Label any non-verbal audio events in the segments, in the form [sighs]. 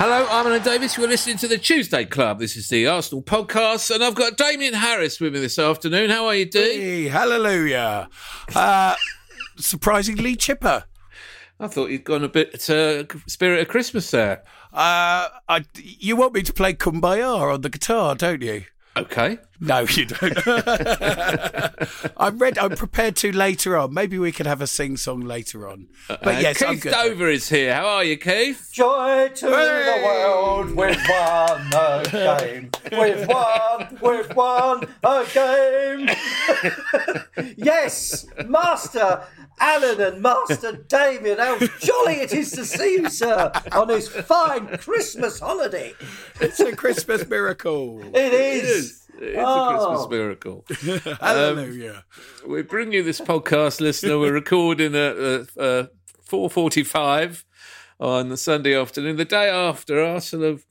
Hello, I'm Alan Davies. You're listening to the Tuesday Club. This is the Arsenal podcast, and I've got Damian Harris with me this afternoon. How are you, D? Hey, hallelujah. Uh, surprisingly chipper. I thought you'd gone a bit uh, spirit of Christmas there. Uh, I, you want me to play Kumbaya on the guitar, don't you? Okay. No, you don't. [laughs] I'm read. I'm prepared to later on. Maybe we can have a sing song later on. But Uh, yes, I'm Keith good. Dover is here. How are you, Keith? Joy to Hey! the world, we've won a game. We've won, we've won a game. [laughs] yes, Master Alan and Master [laughs] Damian, how jolly it is to see you, sir, on this fine Christmas holiday. It's a Christmas miracle. It is. It's a Oh. Christmas miracle. [laughs] Hallelujah. we bring you this podcast, listener. We're recording at uh, uh, 4.45 on the Sunday afternoon, the day after Arsenal have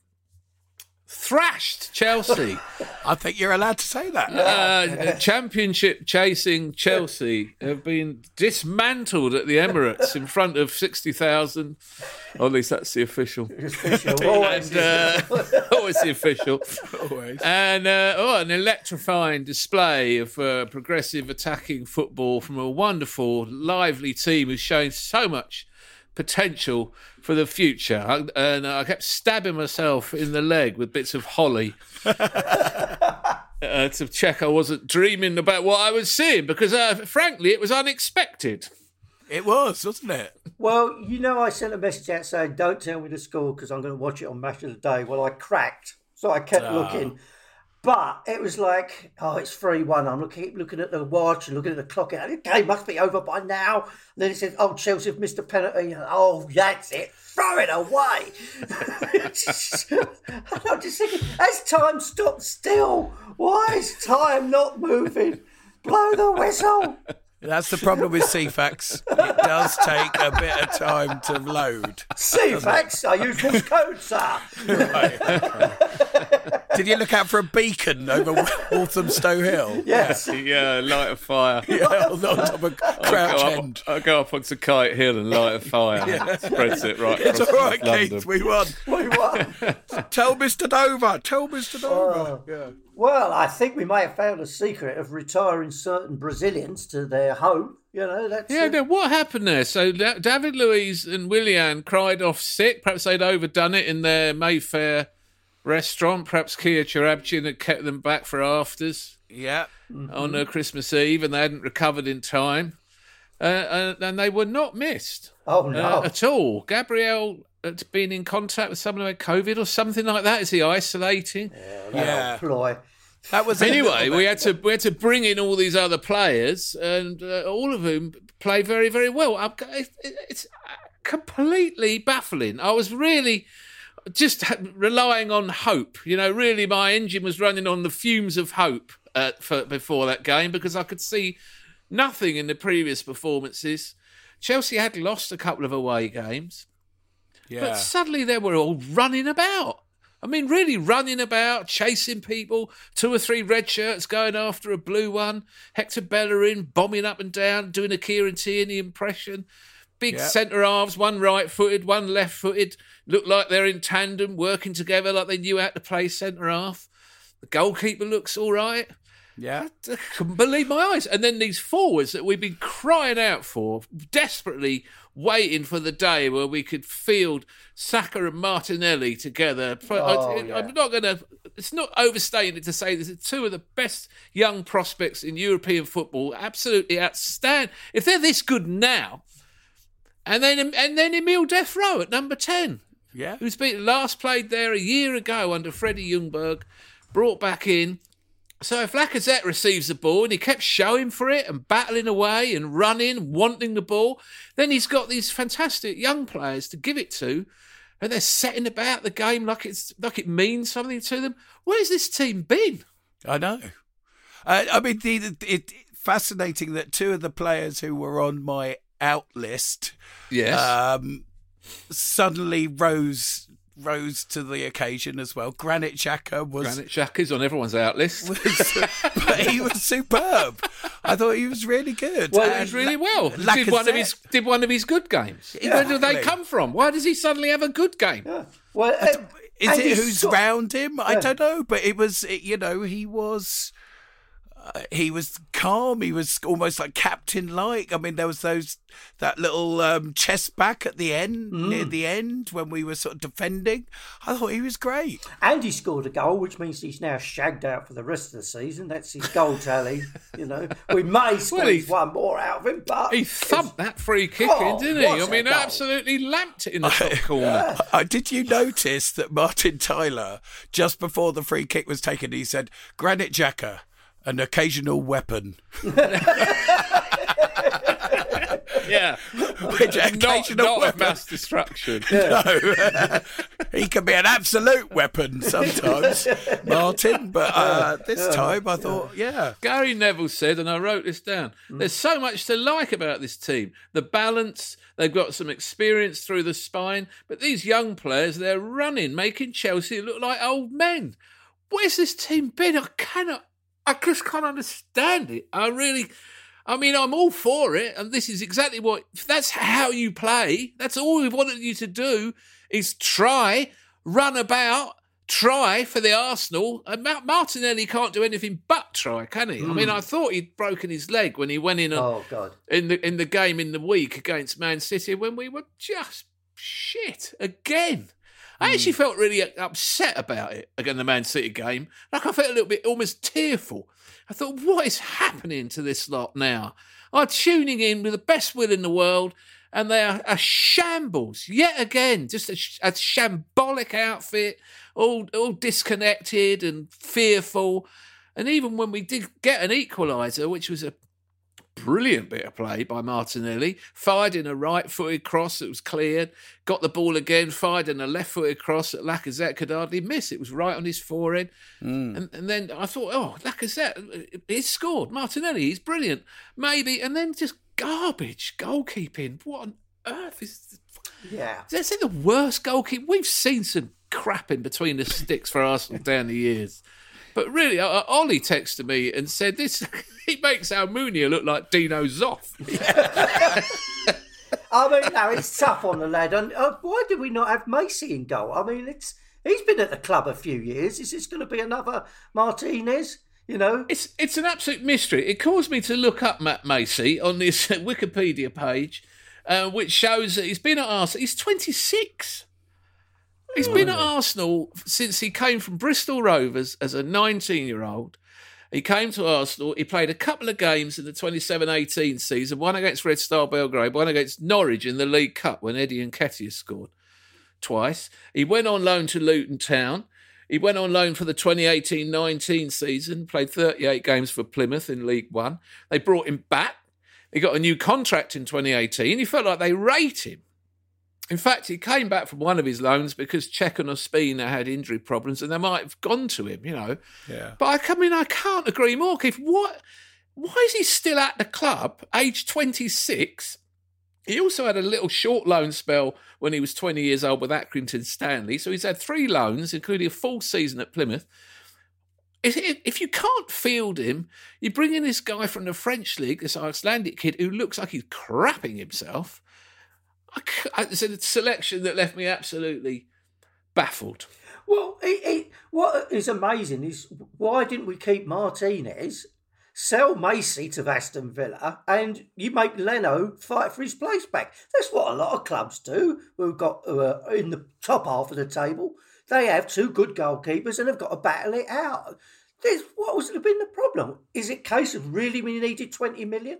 thrashed Chelsea. [laughs] I think you're allowed to say that. uh, championship chasing Chelsea have been dismantled at the Emirates in front of 60,000. Or at least that's the official. [laughs] [laughs] Always And, uh, always the official. Always. And uh, oh, an electrifying display of uh, progressive attacking football from a wonderful, lively team who's showing so much potential for the future. I, and I kept stabbing myself in the leg with bits of holly. [laughs] Uh, to check I wasn't dreaming about what I was seeing because, uh, frankly, it was unexpected. It was, wasn't it? Well, you know, I sent a message out saying, don't tell me the score because I'm going to watch it on Match of the Day. Well, I cracked. So I kept looking. But it was like, oh, it's 3 1. I'm looking, looking at the watch and looking at the clock. The game must be over by now. And then it says, oh, Chelsea have missed a penalty. Oh, that's it. Throw it away. [laughs] I'm just thinking, has time stopped still? Why is time not moving? Blow the whistle. That's the problem with Ceefax. It does take a bit of time to load. Ceefax, I use Morse code, sir. [laughs] [laughs] Did you look out for a beacon over Walthamstow Hill? [laughs] Yes. Yeah, light a fire. [laughs] Yeah, on top of I'll Crouch go, End. up, I'll go up onto Kite Hill and light a fire. Spreads it right It's across all right, London. Keith. We won. We won. Tell Mr. Dover. Tell Mr. Dover. yeah. Well, I think we may have found a secret of retiring certain Brazilians to their home. You know, that's Yeah, uh, no, what happened there? So David Luiz and Willian cried off sick. Perhaps they'd overdone it in their Mayfair restaurant. Perhaps Kia Joorabchian had kept them back for afters Yeah. on uh, Christmas Eve and they hadn't recovered in time. Uh, uh, and they were not missed Oh, no. uh, at all. Gabriel had been in contact with someone who had COVID or something like that. Is he isolating? Yeah. ploy. That was Anyway, we had to we had to bring in all these other players, and uh, all of whom play very very well. I'm- it- It's completely baffling. I was really just relying on hope. You know, really, my engine was running on the fumes of hope uh, for, before that game because I could see nothing in the previous performances. Chelsea had lost a couple of away games. Yeah. But suddenly they were all running about. I mean, really running about, chasing people, two or three red shirts going after a blue one, Hector Bellerin bombing up and down, doing a Kieran Tierney impression. Big Yeah. centre halves, one right footed, one left footed, look like they're in tandem, working together like they knew how to play centre half. The goalkeeper looks all right. Yeah. I couldn't believe my eyes. And then these forwards that we've been crying out for, desperately waiting for the day where we could field Saka and Martinelli together. Oh, I, yeah. I'm not going to. It's not overstating it to say this is two of the best young prospects in European football. Absolutely outstanding. If they're this good now, and then and then Emile Smith Rowe at number ten Yeah. who's been last played there a year ago under Freddie Ljungberg, brought back in. So if Lacazette receives the ball and he kept showing for it and battling away and running, wanting the ball, then he's got these fantastic young players to give it to, and they're setting about the game like it's like it means something to them. Where's this team been? I know. Uh, I mean, the, the, it fascinating that two of the players who were on my out list Yes. um, suddenly rose rose to the occasion as well. Granit Xhaka was, Granit Xhaka's on everyone's out list. [laughs] but he was superb. I thought he was really good. Well, Did And really La- well. Did one of his did one of his good games. Where do they Exactly. come from? Why does he suddenly have a good game? Well, uh, Is it who's sort- round him? I don't know, but it was, it, you know, he was. He was calm. He was almost like captain-like. I mean, there was those that little um, chest back at the end, near Mm. the end when we were sort of defending. I thought he was great. And he scored a goal, which means he's now shagged out for the rest of the season. That's his goal tally. You know, [laughs] we may squeeze he- one more out of him, but He thumped that free kick Oh, in, didn't he? I mean, absolutely lamped it in the top [laughs] corner. Uh, did you notice that Martin Tyler, just before the free kick was taken, he said, "Granit Xhaka, an occasional weapon." [laughs] Yeah, Which not, occasional not of weapon. mass destruction. [laughs] No, [laughs] he can be an absolute weapon sometimes, Martin. But uh, this time, I thought, yeah, Gary Neville said, and I wrote this down. There's so much to like about this team. The balance, they've got some experience through the spine, but these young players, they're running, making Chelsea look like old men. Where's this team been? I cannot, I just can't understand it. I really, I mean, I'm all for it, and this is exactly what that's how you play, that's all we wanted you to do is try, run about, try for the Arsenal. And Ma- Martinelli can't do anything but try, can he? I mean, hmm. I thought he'd broken his leg when he went in oh god, in the in the game in the week against Man City when we were just shit again. I hmm. actually felt really upset about it again the Man City game. Like I felt a little bit almost tearful. I thought, what is happening to this lot now? I'm tuning in with the best will in the world, and they are a shambles yet again. Just a, sh- a shambolic outfit, all all disconnected and fearful. And even when we did get an equaliser, which was a brilliant bit of play by Martinelli. Fired in a right footed cross that was cleared, got the ball again, fired in a left footed cross that Lacazette could hardly miss. It was right on his forehead. Mm. And, and then I thought, oh, Lacazette, uh, he's scored. Martinelli, he's brilliant. Maybe. And then just garbage goalkeeping. What on earth is. yeah. Is it the worst goalkeeping? We've seen some crap in between the sticks for Arsenal down the years. But really, uh, Ollie texted me and said this. [laughs] He makes Almunia look like Dino Zoff. [laughs] I mean, no, it's tough on the lad. And uh, why do we not have Macey in goal? I mean, it's he's been at the club a few years. Is this going to be another Martinez? You know, It's it's an absolute mystery. It caused me to look up Matt Macey on this [laughs] Wikipedia page, uh, which shows that he's been at Arsenal. He's 26. He's been at Arsenal since he came from Bristol Rovers as a 19 year old. He came to Arsenal. He played a couple of games in the 27 18 season, one against Red Star Belgrade, one against Norwich in the League Cup when Eddie and Nketiah scored twice. He went on loan to Luton Town. He went on loan for the 2018 19 season, played 38 games for Plymouth in League One. They brought him back. He got a new contract in 2018. He felt like they rate him. In fact, he came back from one of his loans because Cech and Ospina had injury problems and they might have gone to him, you know. yeah. But I, I mean, I can't agree more, Keith. What? Why is he still at the club, age 26? He also had a little short loan spell when he was 20 years old with Accrington Stanley. So he's had three loans, including a full season at Plymouth. If, you can't field him, you bring in this guy from the French league, this Icelandic kid who looks like he's crapping himself. It's a selection that left me absolutely baffled. Well, it, it, what is amazing is why didn't we keep Martinez, sell Macey to Aston Villa, and you make Leno fight for his place back? That's what a lot of clubs do. Who've got uh, in the top half of the table, they have two good goalkeepers and have got to battle it out. There's, what was been the problem? Is it case of really we needed twenty million?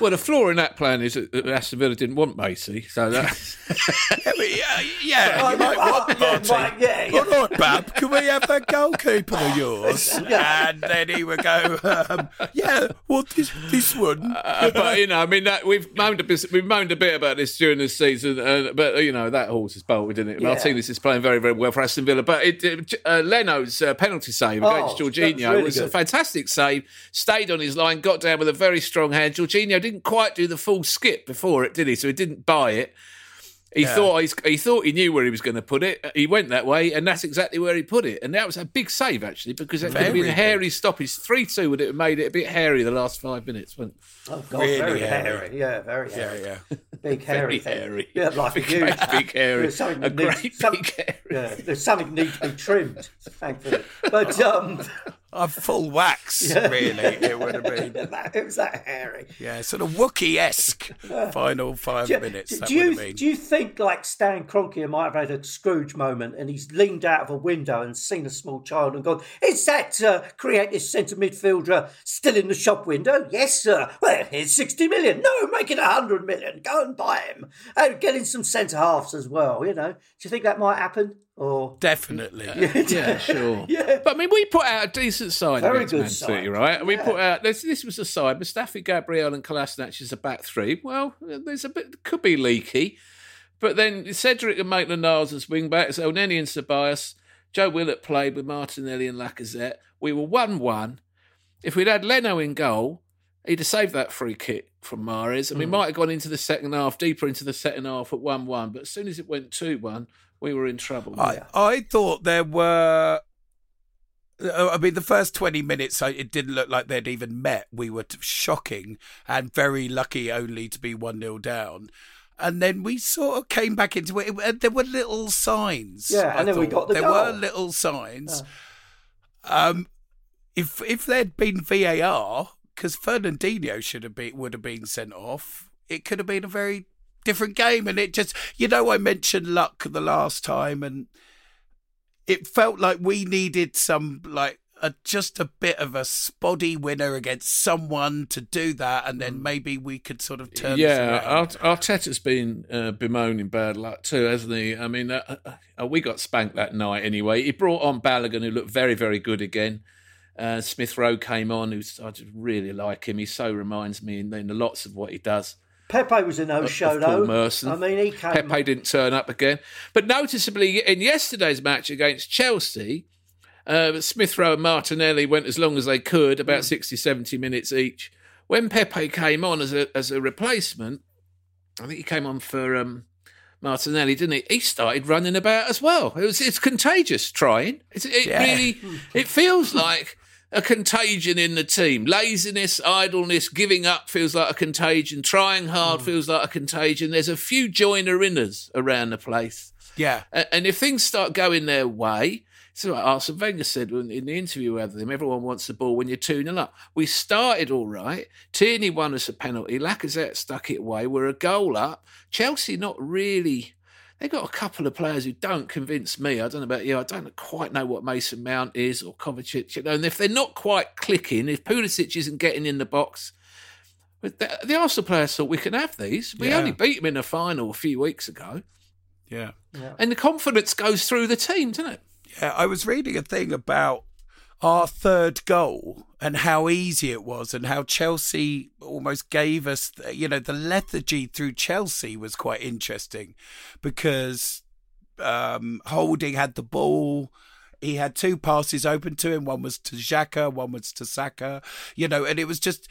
Well, the flaw in that plan is that Aston Villa didn't want Macey, so that. yeah, [laughs] but [laughs] yeah, yeah, you might want Marty. Right, yeah, yeah. All right, Bab, can we have that goalkeeper of yours? [laughs] Yeah. And then he would go, um, yeah, well, this this one. Uh, but you know, I mean, that, we've moaned a bit. We've moaned a bit about this during the season, uh, but you know that horse is bolted, isn't it? Yeah. Martinez is playing very, very well for Aston Villa. But it, it, uh, Leno's uh, penalty save Oh, against that was Jorginho really was a fantastic save. Stayed on his line, got down with a very strong hand. Jorginho didn't quite do the full skip before it, did he? So he didn't buy it. He thought he's, he thought he knew where he was going to put it. He went that way, and that's exactly where he put it. And that was a big save actually, because it could have been a hairy stoppage. Three two would have made it a bit hairy the last five minutes. Wasn't it? Oh God, Really very hairy. hairy. Yeah, very hairy. yeah. [laughs] Big hairy. Very hairy. Yeah, like Big, you. big hairy. There's something A needs- great some- big hairy. Yeah, there's something needs to be trimmed, thankfully. But um, [laughs] A full wax, [laughs] really, it would have been. [laughs] that, it was that hairy. Yeah, sort of Wookiee esque [laughs] final five Do, minutes. do you would have been. do you think like Stan Kroenke might have had a Scrooge moment and he's leaned out of a window and seen a small child and gone, "Is that uh, creative centre midfielder still in the shop window?" Yes, sir. Well, here's sixty million. No, make it a hundred million. Go and buy him and get in some centre halves as well. You know, do you think that might happen? Or Definitely. [laughs] Yeah, sure. Yeah. But I mean, we put out a decent side Very against good Man City, side. right? We put out this. This was a side. Mustafi, Gabriel, and Kolasinac is a back three. Well, there's a bit could be leaky, but then Cedric and Maitland Niles as wing backs, Oneni and Ceballos, Joe Willock played with Martinelli and Lacazette. We were one-one. If we'd had Leno in goal, he'd have saved that free kick from Mahrez, and we hmm. might have gone into the second half, deeper into the second half at one-one. But as soon as it went two-one, we were in trouble. I, I thought there were. uh, I mean, the first 20 minutes, it didn't look like they'd even met. We were shocking and very lucky only to be 1 0 down. And then we sort of came back into it. and There were little signs. Yeah, I and then we got the There goal. were little signs. Um, if if there'd been VAR, because Fernandinho should have been would have been sent off, it could have been a very different game. And it just, you know, I mentioned luck the last time, and it felt like we needed some like a, just a bit of a spotty winner against someone to do that, and then maybe we could sort of turn. Yeah. Art- Arteta's been uh, bemoaning bad luck too, hasn't he? I mean, uh, uh, we got spanked that night anyway. He brought on Balogun, who looked very, very good again. Uh, Smith Rowe came on, who's I just really like him. He so reminds me in, in lots of what he does. Pepe was a no-show though. Merson. I mean, he came. Pepe didn't turn up again. But noticeably, in yesterday's match against Chelsea, uh, Smith Rowe and Martinelli went as long as they could, about 60, 70 minutes each. When Pepe came on as a, as a replacement, I think he came on for um, Martinelli, didn't he? He started running about as well. It was it's contagious trying. It's, it Yeah. really [laughs] it feels like a contagion in the team. Laziness, idleness, giving up feels like a contagion. Trying hard hmm. feels like a contagion. There's a few joiner inners around the place. yeah. And if things start going their way, so what Arsene Wenger said in in the interview with them, everyone wants the ball when you're 2 0 up. We started all right. Tierney won us a penalty. Lacazette stuck it away. We're a goal up. Chelsea not really. They got a couple of players who don't convince me. I don't know about you. I don't quite know what Mason Mount is or Kovacic. You know, and if they're not quite clicking, if Pulisic isn't getting in the box, but the, the Arsenal players thought we can have these. We Yeah. only beat them in a final a few weeks ago. Yeah. And the confidence goes through the team, doesn't it? Yeah, I was reading a thing about our third goal and how easy it was, and how Chelsea almost gave us, you know, the lethargy through Chelsea was quite interesting because um, Holding had the ball. he had two passes open to him. One was to Xhaka, one was to Saka. You know, and it was just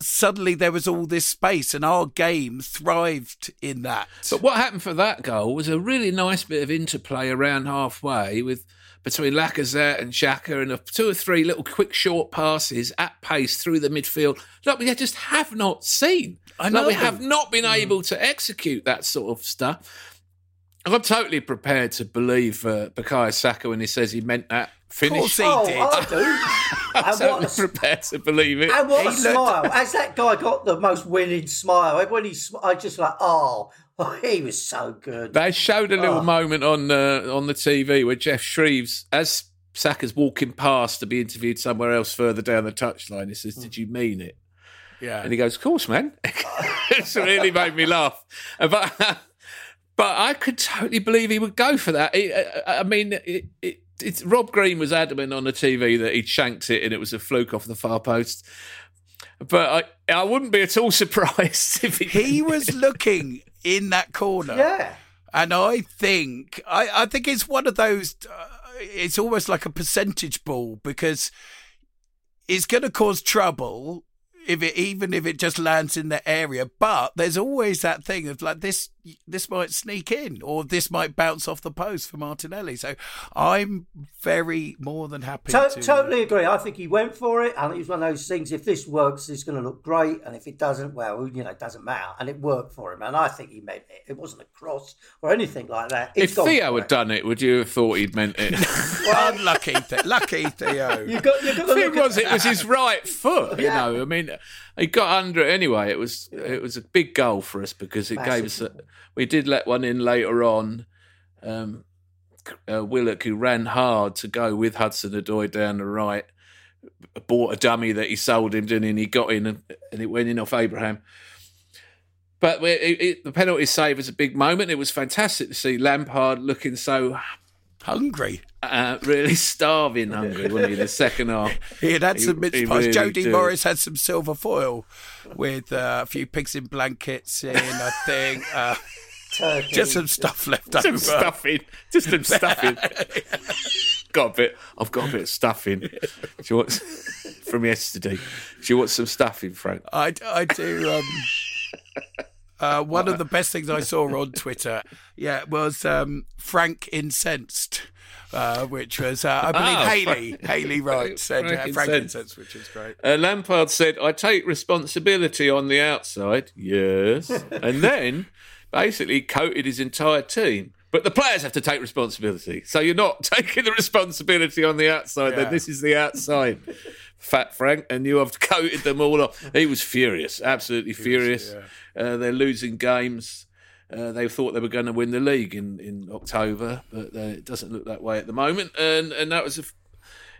suddenly there was all this space, and our game thrived in that. But what happened for that goal was a really nice bit of interplay around halfway with between Lacazette and Xhaka and a, two or three little quick short passes at pace through the midfield. Like we just have not seen. I know. Like we have not been able to execute that sort of stuff. I'm totally prepared to believe uh, Bukayo Saka when he says he meant that finish. He oh, did. I do. [laughs] I'm and totally a, prepared to believe it. and what a He looked- smile! As that guy got the most winning smile, when he, sm- I just like, oh, [laughs] Oh, he was so good. They showed a little Oh. moment on uh, on the TV where Geoff Shreeves, as Saka's walking past to be interviewed somewhere else further down the touchline, he says, hmm. "Did you mean it?" Yeah. And he goes, "Of course, man." [laughs] it's really made me laugh. Uh, but [laughs] but I could totally believe he would go for that. It- I uh, uh, I mean, it, it, it's Rob Green was adamant on the TV that he'd shanked it and it was a fluke off the far post. But I, I wouldn't be at all surprised if he, he was looking in that corner. yeah. And I think I, I think it's one of those. Uh, it's almost like a percentage ball because it's going to cause trouble if it even if it just lands in the area. But there's always that thing of like this this might sneak in or this might bounce off the post for Martinelli. So I'm very more than happy To- to totally agree. I think he went for it, and it was one of those things. If this works, it's going to look great, and if it doesn't, well, you know, it doesn't matter. And it worked for him, and I think he meant it. It wasn't a cross or anything like that. He's if Theo had it. done it, would you have thought he'd meant it? [laughs] Unlucky, Th- lucky Theo. [laughs] you got, you got the to thing look was, at, it was his right foot. You know, I mean, he got under it anyway. It was it was a big goal for us because it gave us. A, we did let one in later on. Um, uh, Willock, who ran hard to go with Hudson-Odoi down the right, bought a dummy that he sold him, didn't he? And he got in and, and it went in off Abraham. But it, it, the penalty save was a big moment. It was fantastic to see Lampard looking so Hungry. uh, really starving hungry, wasn't he? The second half. [laughs] He had had some mince he pies. really Jody did. Morris had some silver foil with uh, a few pigs in blankets in, I think. Uh, turkey. just some stuff left Some over. stuffing. Just some stuffing. [laughs] got a bit. I've got a bit of stuffing. She wants from yesterday. She wants some stuffing, Frank. I, I do. Um, uh, [laughs] one of the best things I saw on Twitter, yeah, was um, Frank incensed. Uh, which was, uh, I believe, Ah, Haley. [laughs] Haley Wright said Frank uh, Frank incensed. incensed, which is great. Uh, Lampard said, "I take responsibility on the outside." Yes, [laughs] and then basically coated his entire team. But the players have to take responsibility. So you're not [laughs] taking the responsibility on the outside. Yeah. Then this is the outside, Fat Frank, and you have coated them all off. He was furious, absolutely furious. Uh, they're losing games. Uh, they thought they were going to win the league in, in October, but uh, it doesn't look that way at the moment. And and that was a.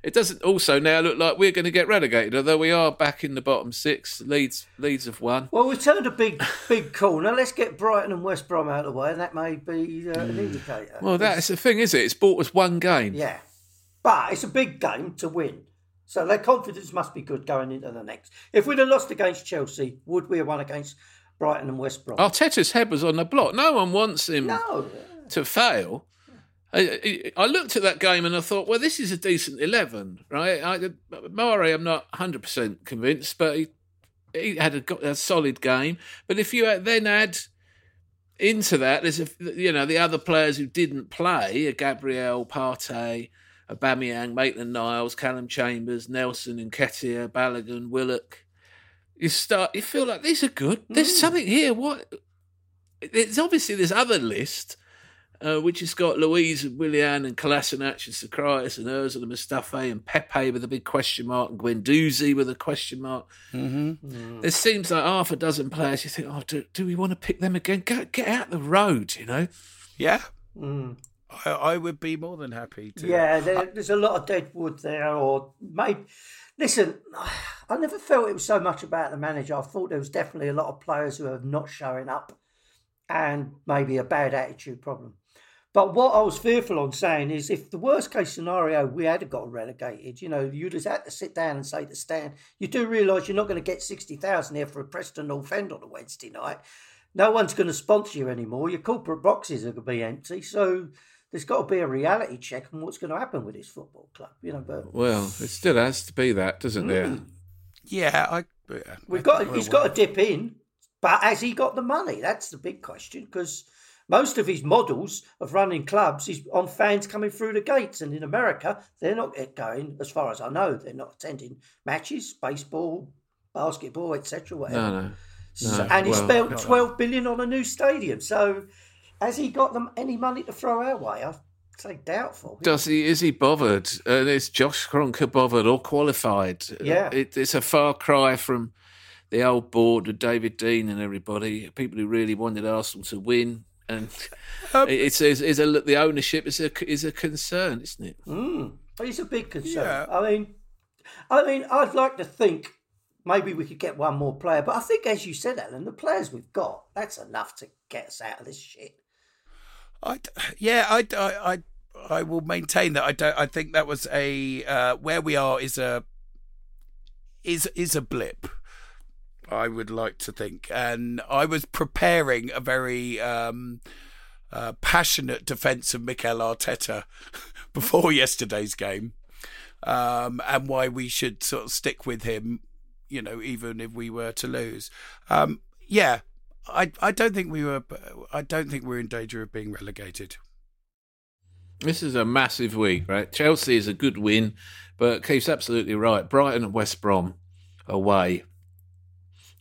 It doesn't also now look like we're going to get relegated, although we are back in the bottom six. Leeds Leeds have won. Well, we turned a big, big corner. Let's get Brighton and West Brom out of the way, and that may be uh, an indicator. Well, that's the thing, is it? It's bought us one game. Yeah, but it's a big game to win, so their confidence must be good going into the next. If we'd have lost against Chelsea, would we have won against Brighton and West Brom? Arteta's head was on the block. No one wants him no, to fail. I, I looked at that game and I thought, well, this is a decent eleven, right? I, Mari, I'm not 100 percent convinced, but he, he had a, a solid game. But if you then add into that, there's a, you know the other players who didn't play: a Gabriel, Partey, Aubameyang, Maitland-Niles, Callum Chambers, Nelson, and Ketia, Balogun, Willock. You start, you feel like these are good. There's mm. something here. What? It's obviously this other list uh, which has got Luiz and Willian and Kolasinac and Sokratis and Ozil and Mustafi and Pepe with a big question mark and Guendouzi with a question mark. Mm-hmm. There seems like half a dozen players. You think, oh, do, do we want to pick them again? Go, get out the road, you know. Yeah. I, I would be more than happy to. yeah, there, there's a lot of dead wood there. Or maybe, listen, [sighs] I never felt it was so much about the manager. I thought there was definitely a lot of players who are not showing up, and maybe a bad attitude problem. But what I was fearful on saying is, if the worst case scenario we had got relegated, you know, you'd have had to sit down and say to Stan, you do realise you're not going to get sixty thousand here for a Preston North End on a Wednesday night. No one's going to sponsor you anymore. Your corporate boxes are going to be empty. So there's got to be a reality check on what's going to happen with this football club. You know, but Well, it still has to be that, doesn't it? Mm. Yeah, I. yeah, we've I got don't he's know got to dip in. But has he got the money? That's the big question because most of his models of running clubs is on fans coming through the gates, and in America they're not going. As far as I know, they're not attending matches, baseball, basketball, etc. Whatever. No, no. So- No, and he spent 12 billion on a new stadium. So has he got them any money to throw our way? I'd say doubtful. Does he? Is he bothered? And is Josh Kroenke bothered or qualified? Yeah. It, it's a far cry from the old board with David Dein and everybody. People who really wanted Arsenal to win, and Um, it's, it's, it's a the ownership is a is a concern, isn't it? Mm, it's a big concern. Yeah. I mean, I mean, I'd like to think maybe we could get one more player, but I think, as you said, Alan, the players we've got, that's enough to get us out of this shit. I, yeah, I, I, I, I will maintain that. I don't. I think that was a uh, where we are is a is is a blip. I would like to think, and I was preparing a very um, uh, passionate defence of Mikel Arteta [laughs] before yesterday's game, um, and why we should sort of stick with him, you know, even if we were to lose. Um, yeah, I, I don't think we were. I don't think we're in danger of being relegated. This is a massive week, right? Chelsea is a good win, but Keith's absolutely right. Brighton and West Brom away.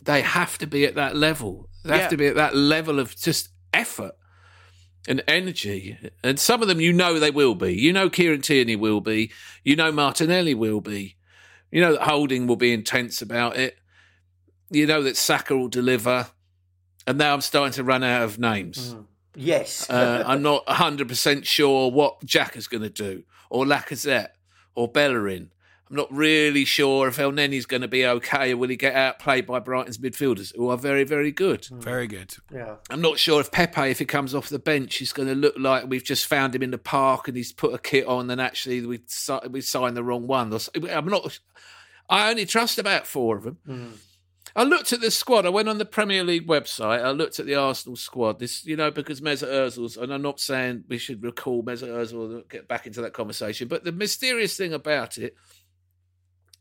They have to be at that level. They have Yeah. to be at that level of just effort and energy. And some of them you know they will be. You know Kieran Tierney will be. You know Martinelli will be. You know that Holding will be intense about it. You know that Saka will deliver. And now I'm starting to run out of names. Yes. Uh, I'm not 100% sure what Jack is going to do, or Lacazette, or Bellerin. I'm not really sure if Elneny's going to be okay, or will he get outplayed by Brighton's midfielders, who are very, very good. Mm. Very good. yeah. I'm not sure if Pepe, if he comes off the bench, he's going to look like we've just found him in the park and he's put a kit on, and actually we we signed the wrong one. Or s- I'm not. I only trust about four of them. Mm. I looked at the squad. I went on the Premier League website. I looked at the Arsenal squad. This, you know, because Mesut Ozil's, and I'm not saying we should recall Mesut Ozil or get back into that conversation, but the mysterious thing about it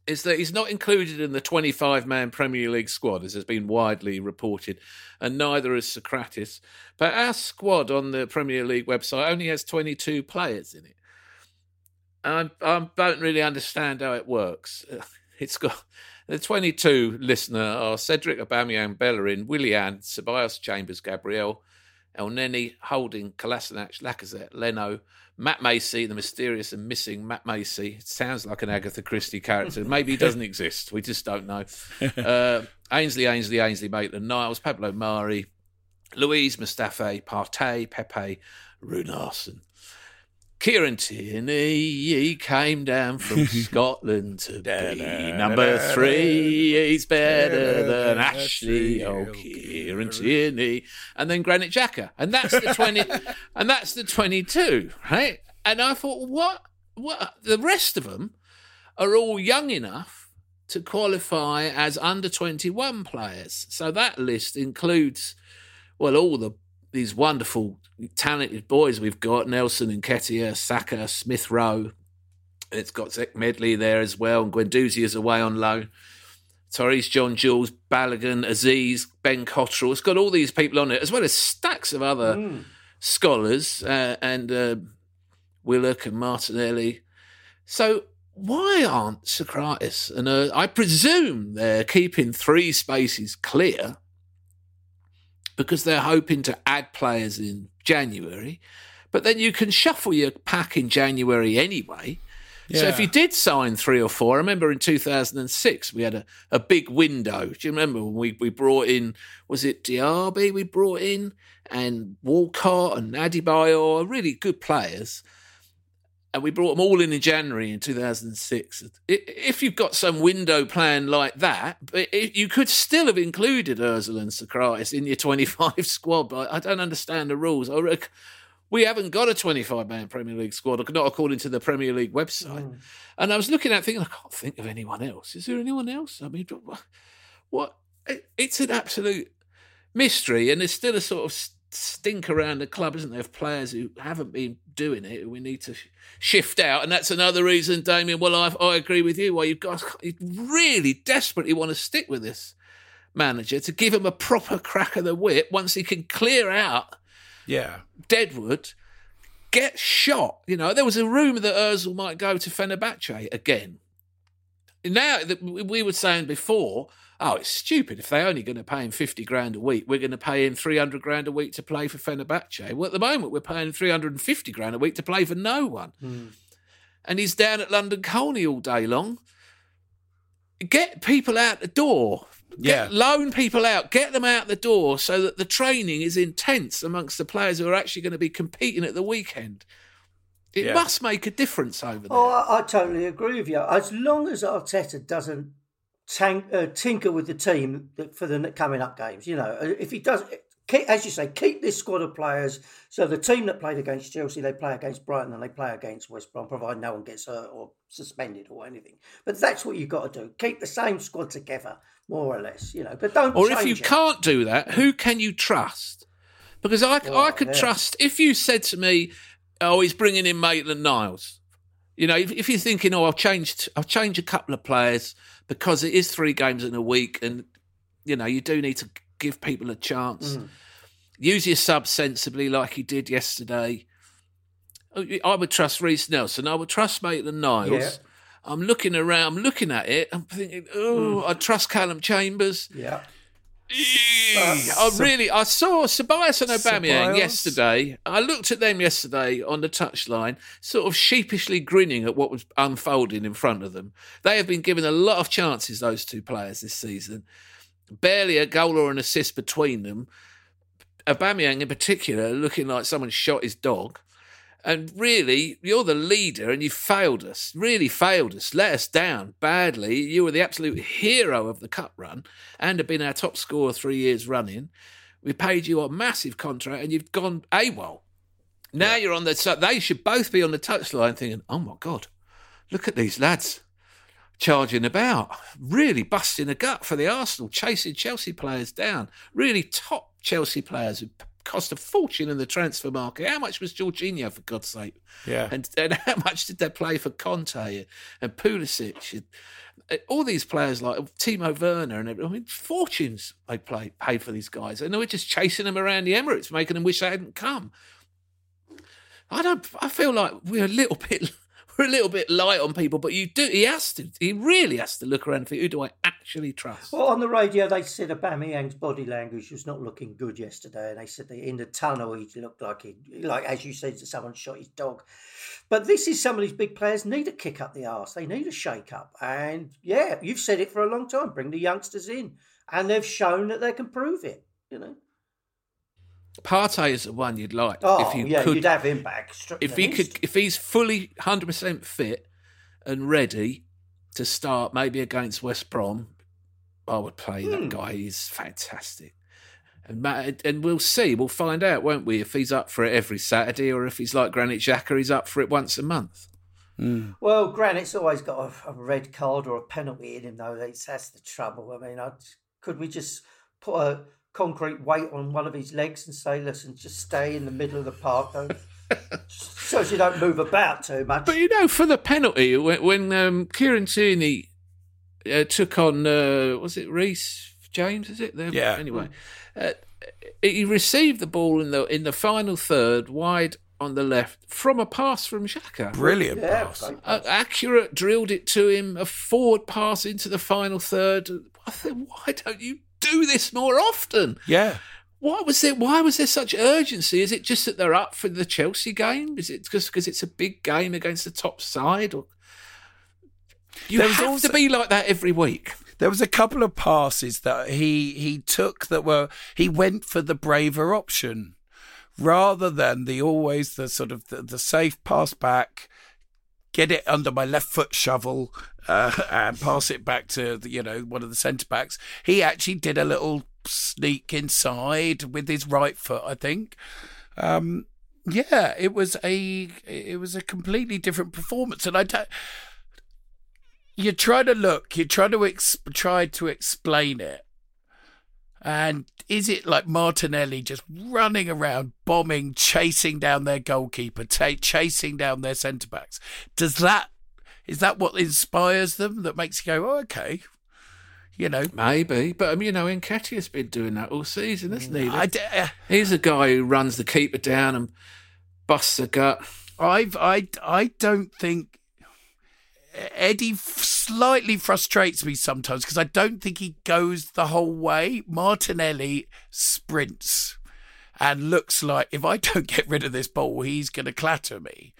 is that he's not included in the 25 man Premier League squad, as has been widely reported, and neither is Sokratis. But our squad on the Premier League website only has 22 players in it. I, don't really understand how it works. [laughs] It's got the 22 listener are Cedric Aubameyang, Bellerin, Willian, Ceballos, Chambers, Gabriel, Elneny, Holding, Kolasinac, Lacazette, Leno, Matt Macey, the mysterious and missing Matt Macey. It sounds like an Agatha Christie character. Maybe he doesn't exist. We just don't know. [laughs] Uh, Ainsley, Ainsley, Ainsley, Maitland, Niles, Pablo Mari, Luiz, Mustafi, Partey, Pepe, Runarsson. Kieran Tierney, he came down from [laughs] Scotland to be number three. He's better than Ashley. Oh, Kieran Tierney, and then Granit Xhaka, and that's the twenty, [laughs] and that's the twenty-two, right? And I thought, what, what? The rest of them are all young enough to qualify as under twenty-one players. So that list includes, well, all the these wonderful, talented boys we've got Nelson and Ketia, Saka, Smith Rowe. It's got Zech Medley there as well, and Guendouzi is away on loan. Torres, John Jules, Balogun, Aziz, Ben Cottrell. It's got all these people on it, as well as stacks of other scholars uh, and uh, Willock and Martinelli. So why aren't Sokratis and uh, I presume they're keeping three spaces clear because they're hoping to add players in January. But then you can shuffle your pack in January anyway. So if you did sign three or four, I remember in 2006 we had a, a big window. Do you remember when we, we brought in, was it Diaby we brought in and Walcott and Adebayor, really good players. And we brought them all in in January in 2006. If you've got some window plan like that, but you could still have included Ozil and Sokratis in your 25 [laughs] squad. But I don't understand the rules. We haven't got a 25 man Premier League squad, not according to the Premier League website. Mm. And I was looking at thinking, I can't think of anyone else. Is there anyone else? I mean, what? what it's an absolute mystery, and there's still a sort of stink around the club, isn't there, of players who haven't been doing it? We need to shift out, and that's another reason, Damian. Well, I, I agree with you. Why you've got you really desperately want to stick with this manager to give him a proper crack of the whip once he can clear out Yeah. Deadwood. Get shot. You know, there was a rumour that Ozil might go to Fenerbahce again. Now, that we were saying before, oh, it's stupid. If they're only going to pay him 50 grand a week, we're going to pay him 300 grand a week to play for Fenerbahce. Well, at the moment, we're paying 350 grand a week to play for no one. Hmm. And he's down at London Colney all day long. Get people out the door. Yeah. Loan people out. Get them out the door so that the training is intense amongst the players who are actually going to be competing at the weekend. It Yeah. must make a difference over oh, there. Oh, I, I totally agree with you. As long as Arteta doesn't tank, uh, tinker with the team for the coming up games, you know, uh, if he does, keep, as you say, keep this squad of players. So the team that played against Chelsea, they play against Brighton and they play against West Brom, provided no one gets hurt or suspended or anything. But that's what you've got to do. Keep the same squad together, more or less, you know. But don't. Or if you it. can't do that, who can you trust? Because I, I could yeah. trust if you said to me, "Oh, he's bringing in Maitland Niles." You know, if, if you're thinking, "Oh, I'll change, I'll change a couple of players because it is three games in a week, and you know, you do need to give people a chance. Mm. Use your sub sensibly, like he did yesterday." I would trust Reiss Nelson. I would trust Maitland Niles. Yeah. I'm looking around, I'm looking at it. I'm thinking, oh, Mm. I trust Callum Chambers. Yeah. I really, I saw Tobias and Aubameyang Ceballos? yesterday. I looked at them yesterday on the touchline, sort of sheepishly grinning at what was unfolding in front of them. They have been given a lot of chances, those two players this season. Barely a goal or an assist between them. Aubameyang in particular looking like someone shot his dog. And really, you're the leader and you failed us. Really failed us. Let us down badly. You were the absolute hero of the cup run and have been our top scorer three years running. We paid you a massive contract and you've gone AWOL. Now you're on the. So they should both be on the touchline thinking, oh my God, look at these lads charging about, really busting a gut for the Arsenal, chasing Chelsea players down, really top Chelsea players cost a fortune in the transfer market. How much was Jorginho, for God's sake? Yeah. And, and [laughs] how much did they play for Kanté and Pulisic? And, all these players like Timo Werner and everything, I mean, fortunes they play, paid for these guys. And they were just chasing them around the Emirates, making them wish they hadn't come. I don't. I feel like we're a little [laughs] bit, we're [laughs] a little bit light on people. But you do. He has to. He really has to look around and think, who do I actually trust? Well, on the radio, they said Aubameyang's body language was not looking good yesterday, and they said that in the tunnel he looked like he, like as you said, that someone shot his dog. But this is some of these big players need a kick up the arse. They need a shake up, and yeah, you've said it for a long time. Bring the youngsters in, and they've shown that they can prove it. You know. Partey is the one you'd like Oh, if you yeah, could. you'd have him back. if he could, if he's fully hundred percent fit and ready to start, maybe against West Brom, I would play Hmm. that guy. He's fantastic, and ma- and we'll see. We'll find out, won't we? If he's up for it every Saturday, or if he's like Granit Xhaka, he's up for it once a month. Well, Granit's always got a, a red card or a penalty in him, though. That's, that's the trouble. I mean, I, could we just put a concrete weight on one of his legs and say, listen, just stay in the middle of the park, though, [laughs] so you don't move about too much? But you know, for the penalty, when, when um, Kieran Tierney uh, took on, uh, was it Reece James? Is it? The- Yeah. Anyway, uh, he received the ball in the in the final third, wide on the left, from a pass from Xhaka. Brilliant yeah, pass. great. Uh, accurate, drilled it to him. A forward pass into the final third. I think, why don't you do this more often? Yeah. Why was there? Why was there such urgency? Is it just that they're up for the Chelsea game? Is it just because it's a big game against the top side? Or you There was have also- to be like that every week. There was a couple of passes that he he took that were he went for the braver option rather than the always the sort of the, the safe pass back, get it under my left foot shovel uh, [laughs] and pass it back to the, you know one of the centre backs. He actually did a little sneak inside with his right foot, I think. Um, yeah, it was a it was a completely different performance, and I don't you try to look, you try to ex- try to explain it, And is it like Martinelli just running around, bombing, chasing down their goalkeeper, t- chasing down their centre backs? Does that is that what inspires them? That makes you go, oh, okay, you know, maybe. But um, you know, Nketiah's been doing that all season, isn't he? I d- uh, He's a guy who runs the keeper down and busts a gut. I've I I don't think Eddie slightly frustrates me sometimes because I don't think he goes the whole way. Martinelli sprints and looks like if I [laughs] don't get rid of this ball, he's going to clatter me.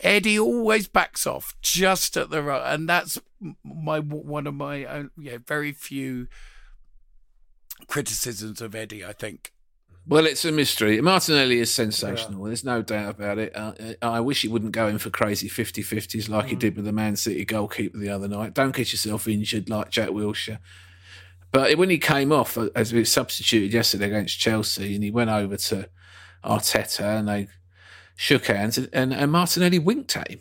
Eddie always backs off just at the right, and that's my one of my own, yeah very few criticisms of Eddie. I think. Well, it's a mystery. Martinelli is sensational. Yeah. There's no doubt about it. Uh, I wish he wouldn't go in for crazy 50 50s like mm. he did with the Man City goalkeeper the other night. Don't get yourself injured like Jack Wilshere. But when he came off, uh, as we substituted yesterday against Chelsea, and he went over to Arteta and they shook hands, and, and, and Martinelli winked at him.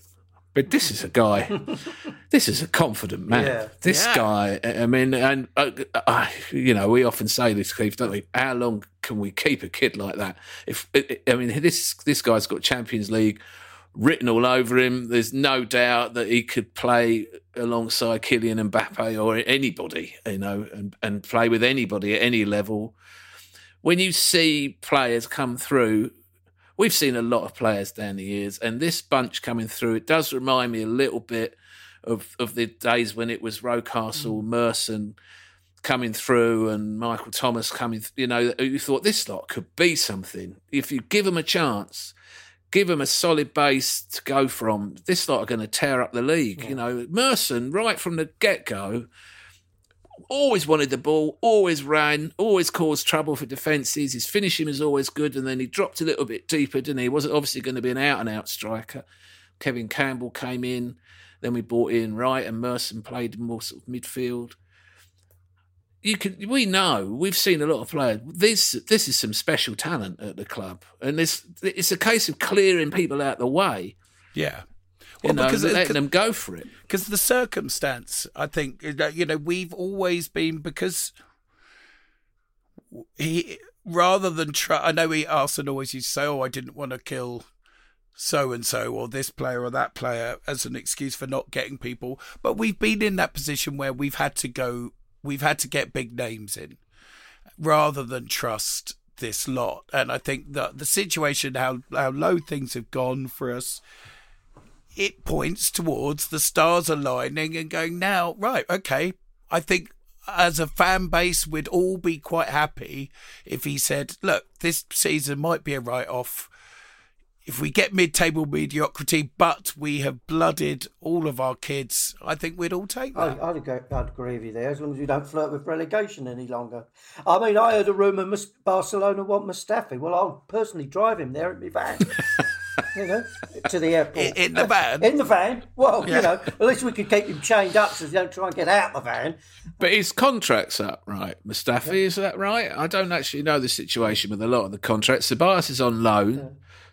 But this is a guy. [laughs] this is a confident man. Yeah. This yeah. guy. I mean, and uh, uh, you know, we often say this, Keith, don't we? How long can we keep a kid like that? If I mean, this this guy's got Champions League written all over him. There's no doubt that he could play alongside Kylian Mbappe or anybody, you know, and, and play with anybody at any level. When you see players come through we've seen a lot of players down the years, and this bunch coming through, it does remind me a little bit of of the days when it was Rocastle, mm. Merson coming through, and Michael Thomas coming. You know, you thought this lot could be something if you give them a chance. Give them a solid base to go from. This lot are going to tear up the league. Yeah. You know, Merson, right from the get go, always wanted the ball, always ran, always caused trouble for defences. His finishing was always good, and then he dropped a little bit deeper, didn't he? He wasn't obviously going to be an out and out striker. Kevin Campbell came in, then we brought in Wright and Merson played more sort of midfield. You can, we know we've seen a lot of players. This this is some special talent at the club, and it's it's a case of clearing people out the way. Yeah, well, know, because letting them go for it. Because the circumstance, I think, you know, we've always been because he rather than try. I know he Arsene always used to say, "Oh, I didn't want to kill." So and so, or this player or that player, as an excuse for not getting people. But we've been in that position where we've had to go, we've had to get big names in rather than trust this lot. And I think that the situation, how how low things have gone for us, it points towards the stars aligning and going, now, right, okay, I think as a fan base, we'd all be quite happy if he said, look, this season might be a write off. If we get mid table mediocrity, but we have blooded all of our kids, I think we'd all take that. I'd, agree, I'd agree with you there, as long as we don't flirt with relegation any longer. I mean, I heard a rumour Barcelona want Mustafi. Well, I'll personally drive him there in my van. You know, to the airport. In, in the van? In the van. Well, yeah. you know, at least we could keep him chained up so he don't try and get out of the van. But his contract's up, right? Mustafi, yeah. is that right? I don't actually know the situation with a lot of the contracts. Ceballos is on loan, yeah.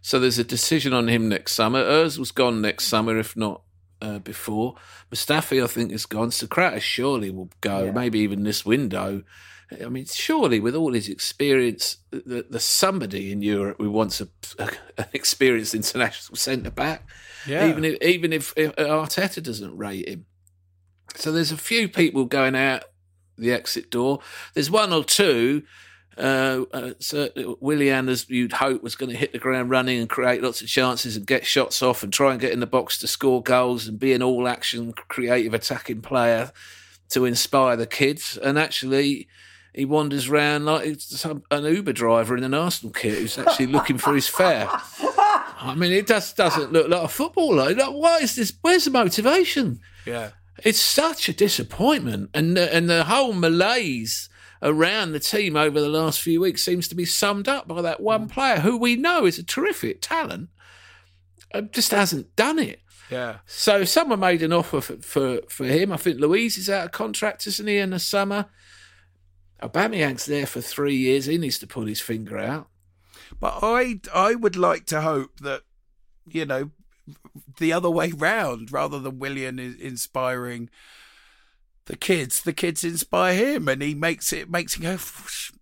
so there's a decision on him next summer. Ozil's gone next summer, if not uh, before. Mustafi, I think, is gone. Sokratis surely will go, maybe even this window. I mean, surely with all his experience, there's somebody in Europe who wants a, a, an experienced international centre back. Yeah. Even if even if, if Arteta doesn't rate him. So there's a few people going out the exit door. There's one or two. Uh, uh, so Willian, as you'd hope, was going to hit the ground running and create lots of chances and get shots off and try and get in the box to score goals and be an all-action, creative, attacking player to inspire the kids. And actually, he wanders around like some, an Uber driver in an Arsenal kit who's actually looking for his fare. I mean, it just doesn't look like a footballer. Like, what is this? Where's the motivation? Yeah, it's such a disappointment, and the, and the whole malaise around the team over the last few weeks seems to be summed up by that one player who we know is a terrific talent, uh, just hasn't done it. Yeah. So someone made an offer for, for, for him. I think Luiz is out of contract, isn't he, in the summer? Aubameyang's there for three years. He needs to pull his finger out. But I, I would like to hope that, you know, the other way round, rather than Willian inspiring the kids, the kids inspire him, and he makes it makes him go,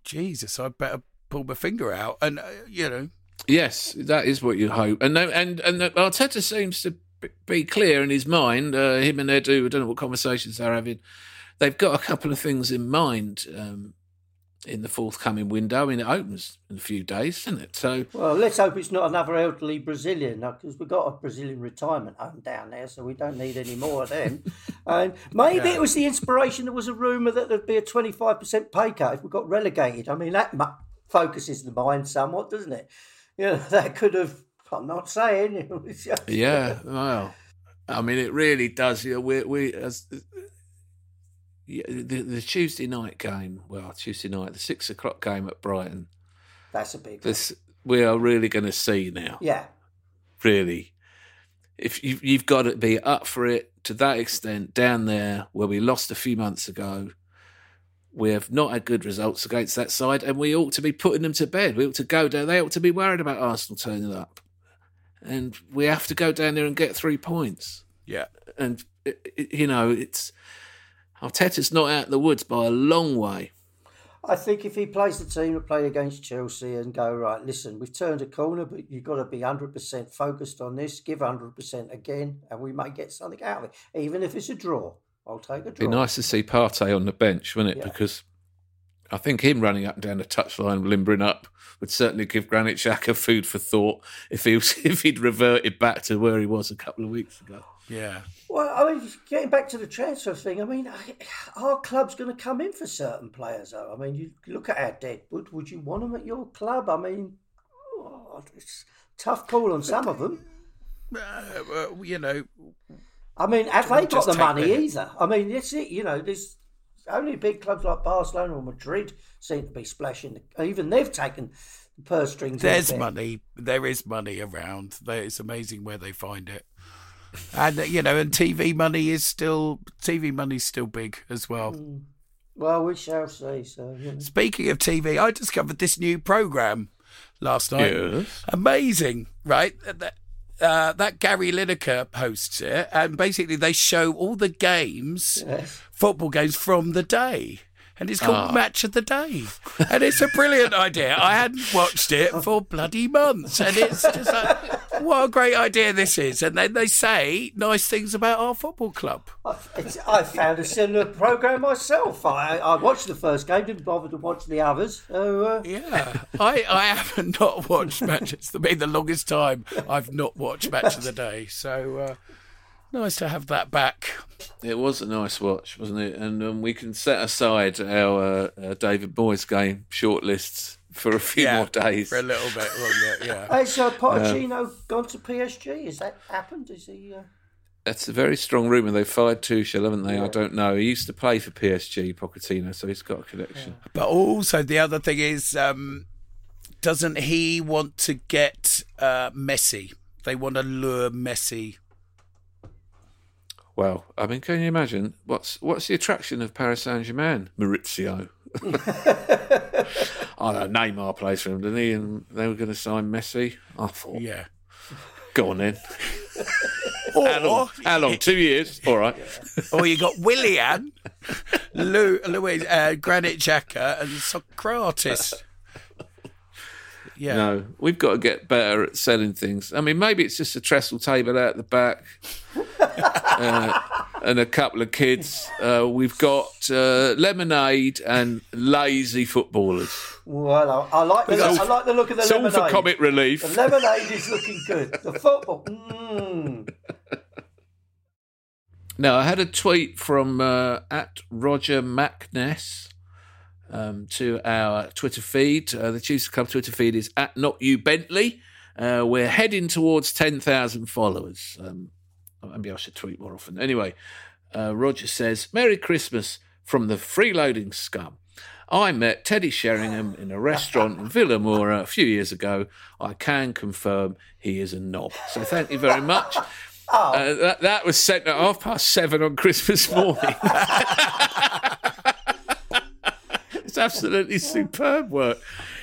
Jesus, I better pull my finger out, and uh, you know, Yes, that is what you hope. And no- and and Arteta seems to be clear in his mind. Uh, him and Edu, I don't know what conversations they're having. They've got a couple of things in mind um, in the forthcoming window. I mean, it opens in a few days, doesn't it? So Well, let's hope it's not another elderly Brazilian because we've got a Brazilian retirement home down there, so we don't need any more of them. [laughs] and maybe it was the inspiration. There was a rumour that there'd be a 25% pay cut if we got relegated. I mean, that mu- focuses the mind somewhat, doesn't it? You know, [laughs] that could have. I'm not saying. yeah, well, I mean, it really does. You know, we we as yeah, the, the Tuesday night game. Well, Tuesday night, the six o'clock game at Brighton. That's a big. one. This we are really going to see now. Yeah. really. If you, you've got to be up for it to that extent down there where we lost a few months ago, we have not had good results against that side, and we ought to be putting them to bed. We ought to go down. They ought to be worried about Arsenal turning up, and we have to go down there and get three points. yeah, And it, it- you know, it's Arteta's not out of the woods by a long way. I think if he plays the team that played against Chelsea and go, right, listen, we've turned a corner, but you've got to be 100% focused on this, give 100% again, and we may get something out of it. Even if it's a draw, I'll take a Be draw. nice to see Partey on the bench, wouldn't it? Yeah. Because I think him running up and down the touchline, limbering up, would certainly give Granit Xhaka food for thought if he was, [laughs] if he'd reverted back to where he was a couple of weeks ago. yeah. Well, I mean, getting back to the transfer thing, I mean, our club's going to come in for certain players, though. I mean, you look at our deadwood. Would you want them at your club? I mean, oh, it's a tough call on some of them. Uh, well, you know, I mean, have they got the money the- either? I mean, that's it. You know, there's only big clubs like Barcelona or Madrid seem to be splashing. Even they've taken the purse strings. there's bit. money. There is money around. It's amazing where they find it. And you know, and TV money is still TV money's still big as well. Hmm. Well, we shall see. So, you know. Speaking of TV, I discovered this new program last night. Yes. Amazing, right? That, uh, that Gary Lineker hosts it, and basically they show all the games, Yes. football games from the day. And it's called Ah. Match of the Day. And it's a brilliant idea. I hadn't watched it for bloody months. And it's just like, what a great idea this is. And then they say nice things about our football club. I, it's, I found a similar program myself. I, I watched the first game, didn't bother to watch the others. So, uh, Yeah, I, I haven't not watched matches. It's been the longest time I've not watched match of the day. So uh, nice to have that back. It was a nice watch, wasn't it? And um, we can set aside our uh, uh, David Boyes game shortlists for a few more days. for a little bit longer. Yeah, [laughs] Hey, so Pochettino gone to PSG? Has that happened? Is he? Uh... That's a very strong rumour. They've fired Tuchel, haven't they? I don't know. He used to play for PSG, Pochettino, so he's got a connection. but also the other thing is, um, doesn't he want to get uh, Messi? They want to lure Messi. Well, I mean, can you imagine what's what's the attraction of Paris Saint Germain? Mauricio. [laughs] I know Neymar plays for him, didn't he? And they were going to sign Messi. I thought, Yeah. go on then. [laughs] Or, How long? How long? Two years. All right. or you got Willian, Lou, Luiz, uh, Granit Xhaka, and Sokratis. Yeah. No, we've got to get better at selling things. I mean, maybe it's just a trestle table out the back [laughs] uh, and a couple of kids. Uh, we've got uh, lemonade and lazy footballers. Well, I, I like the, all- I like the look of the lemonade. It's all for comic relief. The lemonade is looking good. The football, mm. Now, I had a tweet from uh, at Roger Macness um, to our Twitter feed. Uh, the Tuesday Club Twitter feed is at Not You Bentley. Uh, we're heading towards 10,000 followers. Um, maybe I should tweet more often. Anyway, uh, Roger says, Merry Christmas from the freeloading scum. I met Teddy Sheringham in a restaurant in Vilamoura a few years ago. I can confirm he is a knob. So thank you very much. Uh, that, that was sent at half past seven on Christmas morning. [laughs] it's absolutely superb work.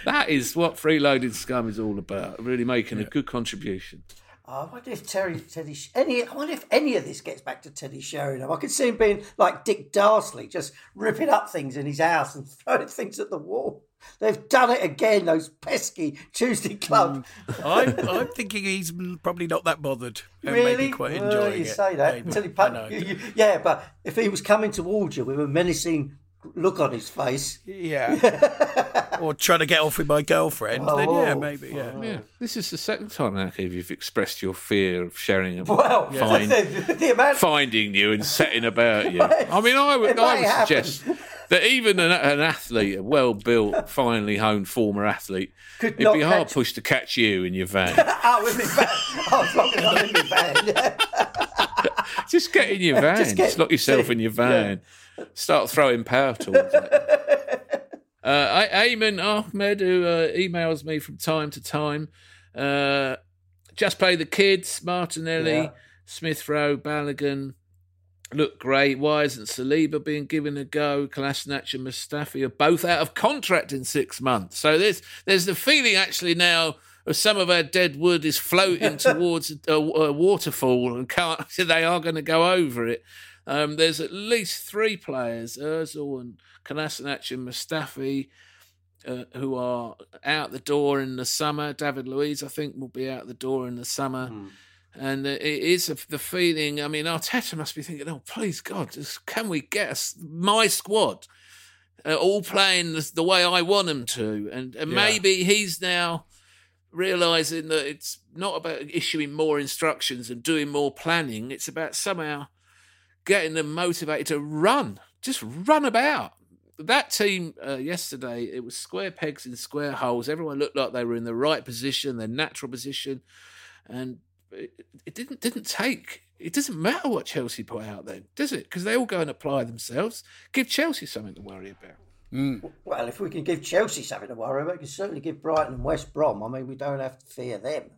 That is what freeloading scum is all about. Really making a good contribution. I wonder if Terry, Teddy, any. I wonder if any of this gets back to Teddy Sheringham. I could see him being like Dick Dastardly, just ripping up things in his house and [laughs] throwing things at the wall. They've done it again. Those pesky Tuesday club. Mm. I'm, I'm thinking he's probably not that bothered. And really? maybe quite Well, enjoying you it. say that Maybe. until he I put, you- you- Yeah, but if he was coming towards you with a menacing look on his face, Yeah. [laughs] or trying to get off with my girlfriend, then yeah, Oh. maybe, yeah. Yeah, this is the second time now, Keith, you've expressed your fear of Sheringham well, Fine. [laughs] the, the amount. finding you and setting about you. [laughs] I mean, I would, I would happen. suggest that even an, an athlete, a well-built, finely honed former athlete, Could it'd not be hard catch- pushed to catch you in your van. Oh, with my van. Oh, as long as I'm in my van. Just get in your van. Just Just, lock yourself in your van. Start throwing power tools. [laughs] Uh, I, Ayman Ahmed, who uh, emails me from time to time, uh, just play the kids. Martinelli, Yeah. Smith Rowe, Balogun look great. Why isn't Saliba being given a go? Kolasinac and Mustafi are both out of contract in six months. So there's there's the feeling actually now of some of our dead wood is floating [laughs] towards a, a waterfall and can't. [laughs] They are going to go over it. Um, there's at least three players, Özil and Kolasinac and Mustafi, uh, who are out the door in the summer. David Luiz, I think, will be out the door in the summer. And uh, it is a, the feeling. I mean, Arteta must be thinking, "Oh, please God, just, can we get us, my squad uh, all playing the, the way I want them to?" And, and Yeah. maybe he's now realizing that it's not about issuing more instructions and doing more planning. It's about somehow getting them motivated to run, just run about. That team uh, yesterday, it was square pegs in square holes. Everyone looked like they were in the right position, their natural position, and it, it didn't didn't take. It doesn't matter what Chelsea put out then, does it? Because they all go and apply themselves. Give Chelsea something to worry about. Well, if we can give Chelsea something to worry about, we can certainly give Brighton and West Brom. I mean, we don't have to fear them.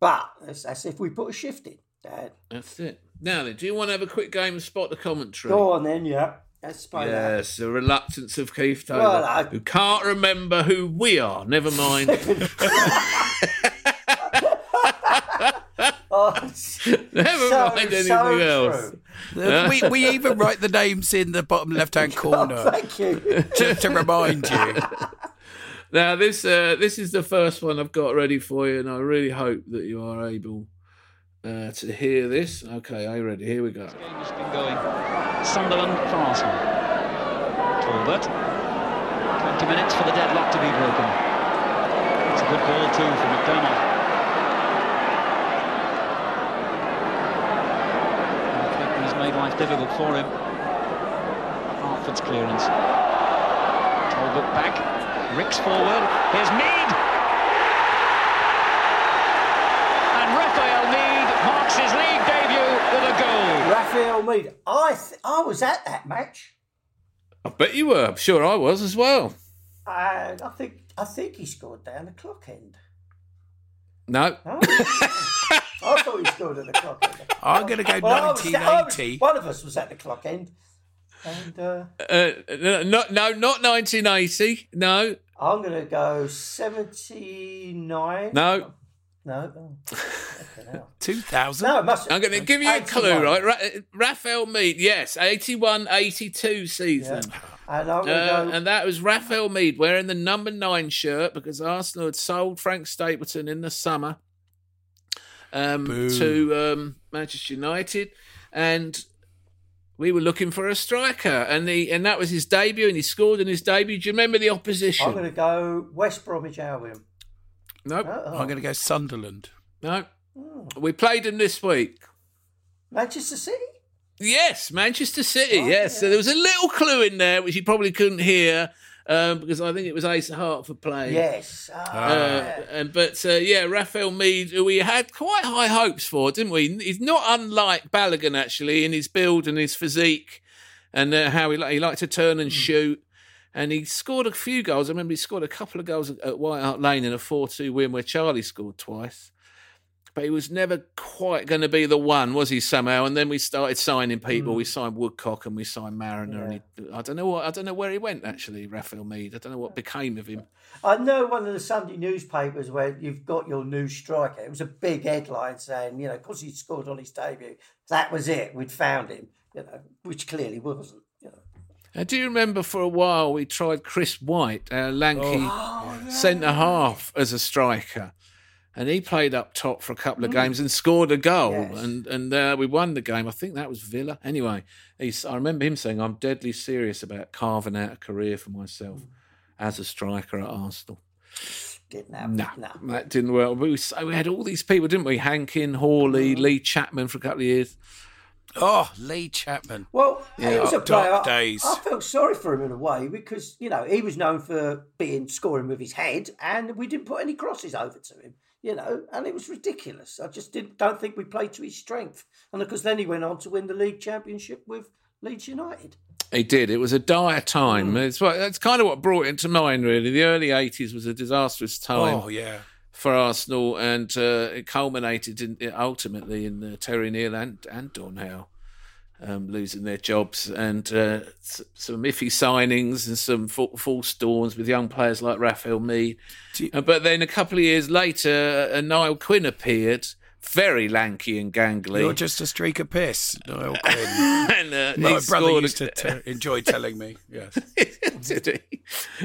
But that's, that's if we put a shift in, Dad. That's it. Now then, do you want to have a quick game and spot the commentary? Go on then, yeah. Let's play that. Yes, the reluctance of Keith Taylor, Well, I- who can't remember who we are. Never mind. [laughs] Oh, [laughs] Never so, mind anything so else. true. we, we even write the names in the bottom left hand [laughs] Oh, corner thank you. to, to remind you. Now this uh, this is the first one I've got ready for you, and I really hope that you are able uh, to hear this. Okay, are you ready? Here we go. game has been going. Sunderland Arsenal. Talbot. 20 minutes for the deadlock to be broken. It's a good ball too for McDermott. And He's made life difficult for him. Hartford's clearance. Talbot back. Rix forward. Here's Meade. And Raphael Meade marks his league debut with a goal. Raphael Meade. I th- I was at that match. I bet you were. I'm sure I was as well. And I think I think he scored down the clock end. No, Oh, [laughs] I thought he scored at the clock end. I'm going to go Well, I was- was- 1980. one of us was at the clock end. And uh, uh, no, no, no, not 1980. No, I'm going to go 79. no. No. Oh, [laughs] 2000. No, it must I'm going to give you a clue, right? Ra- Raphael Meade, yes, 81 82 season. And I'm going to Uh, go. and that was Raphael Meade wearing the number nine shirt because Arsenal had sold Frank Stapleton in the summer um, to um, Manchester United, and we were looking for a striker, and the and that was his debut, and he scored in his debut. Do you remember the opposition? I'm going to go West Bromwich Albion. Nope, Oh, I'm going to go Sunderland. no. We played them this week. Manchester City? Yes, Manchester City. Oh, yes, so there was a little clue in there which you probably couldn't hear um, because I think it was Asa Hartford playing. Yes. Ah, Uh, and but uh, yeah, Raphael Meade, who we had quite high hopes for, didn't we? He's not unlike Balogun actually in his build and his physique, and uh, how he he liked to turn and shoot. And he scored a few goals. I remember he scored a couple of goals at, White Hart Lane in a four-two win where Charlie scored twice. but he was never quite going to be the one, was he? Somehow, and then we started signing people. Hmm. We signed Woodcock and we signed Mariner, and he, I don't know what I don't know where he went actually. Raphael Meade. I don't know what became of him. I know one of the Sunday newspapers where you've got your new striker. It was a big headline saying, you know, because he scored on his debut, that was it. We'd found him, you know, which clearly wasn't. Uh, do you remember for a while we tried Chris White, our lanky [gasps] centre half, as a striker? And he played up top for a couple of games and scored a goal, Yes. and and uh, we won the game. I think that was Villa. Anyway, he's, I remember him saying, "I'm deadly serious about carving out a career for myself as a striker at Arsenal." Didn't have No, no. that didn't work. We, was, we had all these people, didn't we? Hankin, Hawley, Lee Chapman for a couple of years. Oh, Lee Chapman. Well, he was a dark player. days. I felt sorry for him in a way because you know he was known for being scoring with his head, and we didn't put any crosses over to him. You know, and it was ridiculous. I just didn't don't think we played to his strength, and of course then he went on to win the league championship with Leeds United. He did. It was a dire time. Mm. It's what, that's kind of what brought it to mind, really. The early 80s was a disastrous time Oh, yeah. For Arsenal, and uh, it culminated in, ultimately in uh, Terry Neill and, and Don Howe um, losing their jobs, and uh, s- some iffy signings and some fa- false dawns with young players like Raphael Meade. Uh, but then a couple of years later, uh, Niall Quinn appeared, very lanky and gangly. You're just a streak of piss, Niall [laughs] Quinn. and, uh, My brother scored used to t- enjoy telling me. Yes. [laughs] [laughs] Did he?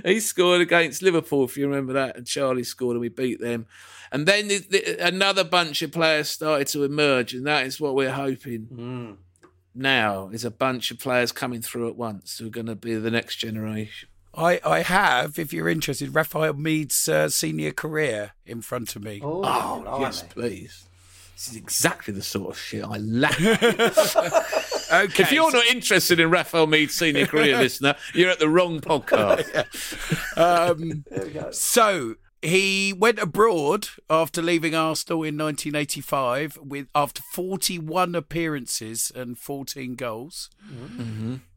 He scored against Liverpool, if you remember that, and Charlie scored, and we beat them. And then the, the, another bunch of players started to emerge, and that is what we're hoping now is a bunch of players coming through at once who are going to be the next generation. I, I have, if you're interested, Raphael Meade's uh, senior career in front of me. Oh, Oh, blimey. yes, please. This is exactly the sort of shit I lack. [laughs] [laughs] Okay. if you're not interested in Raphael Meade's senior career, [laughs] listener, you're at the wrong podcast. [laughs] Um, so he went abroad after leaving Arsenal in 1985 with after 41 appearances and 14 goals.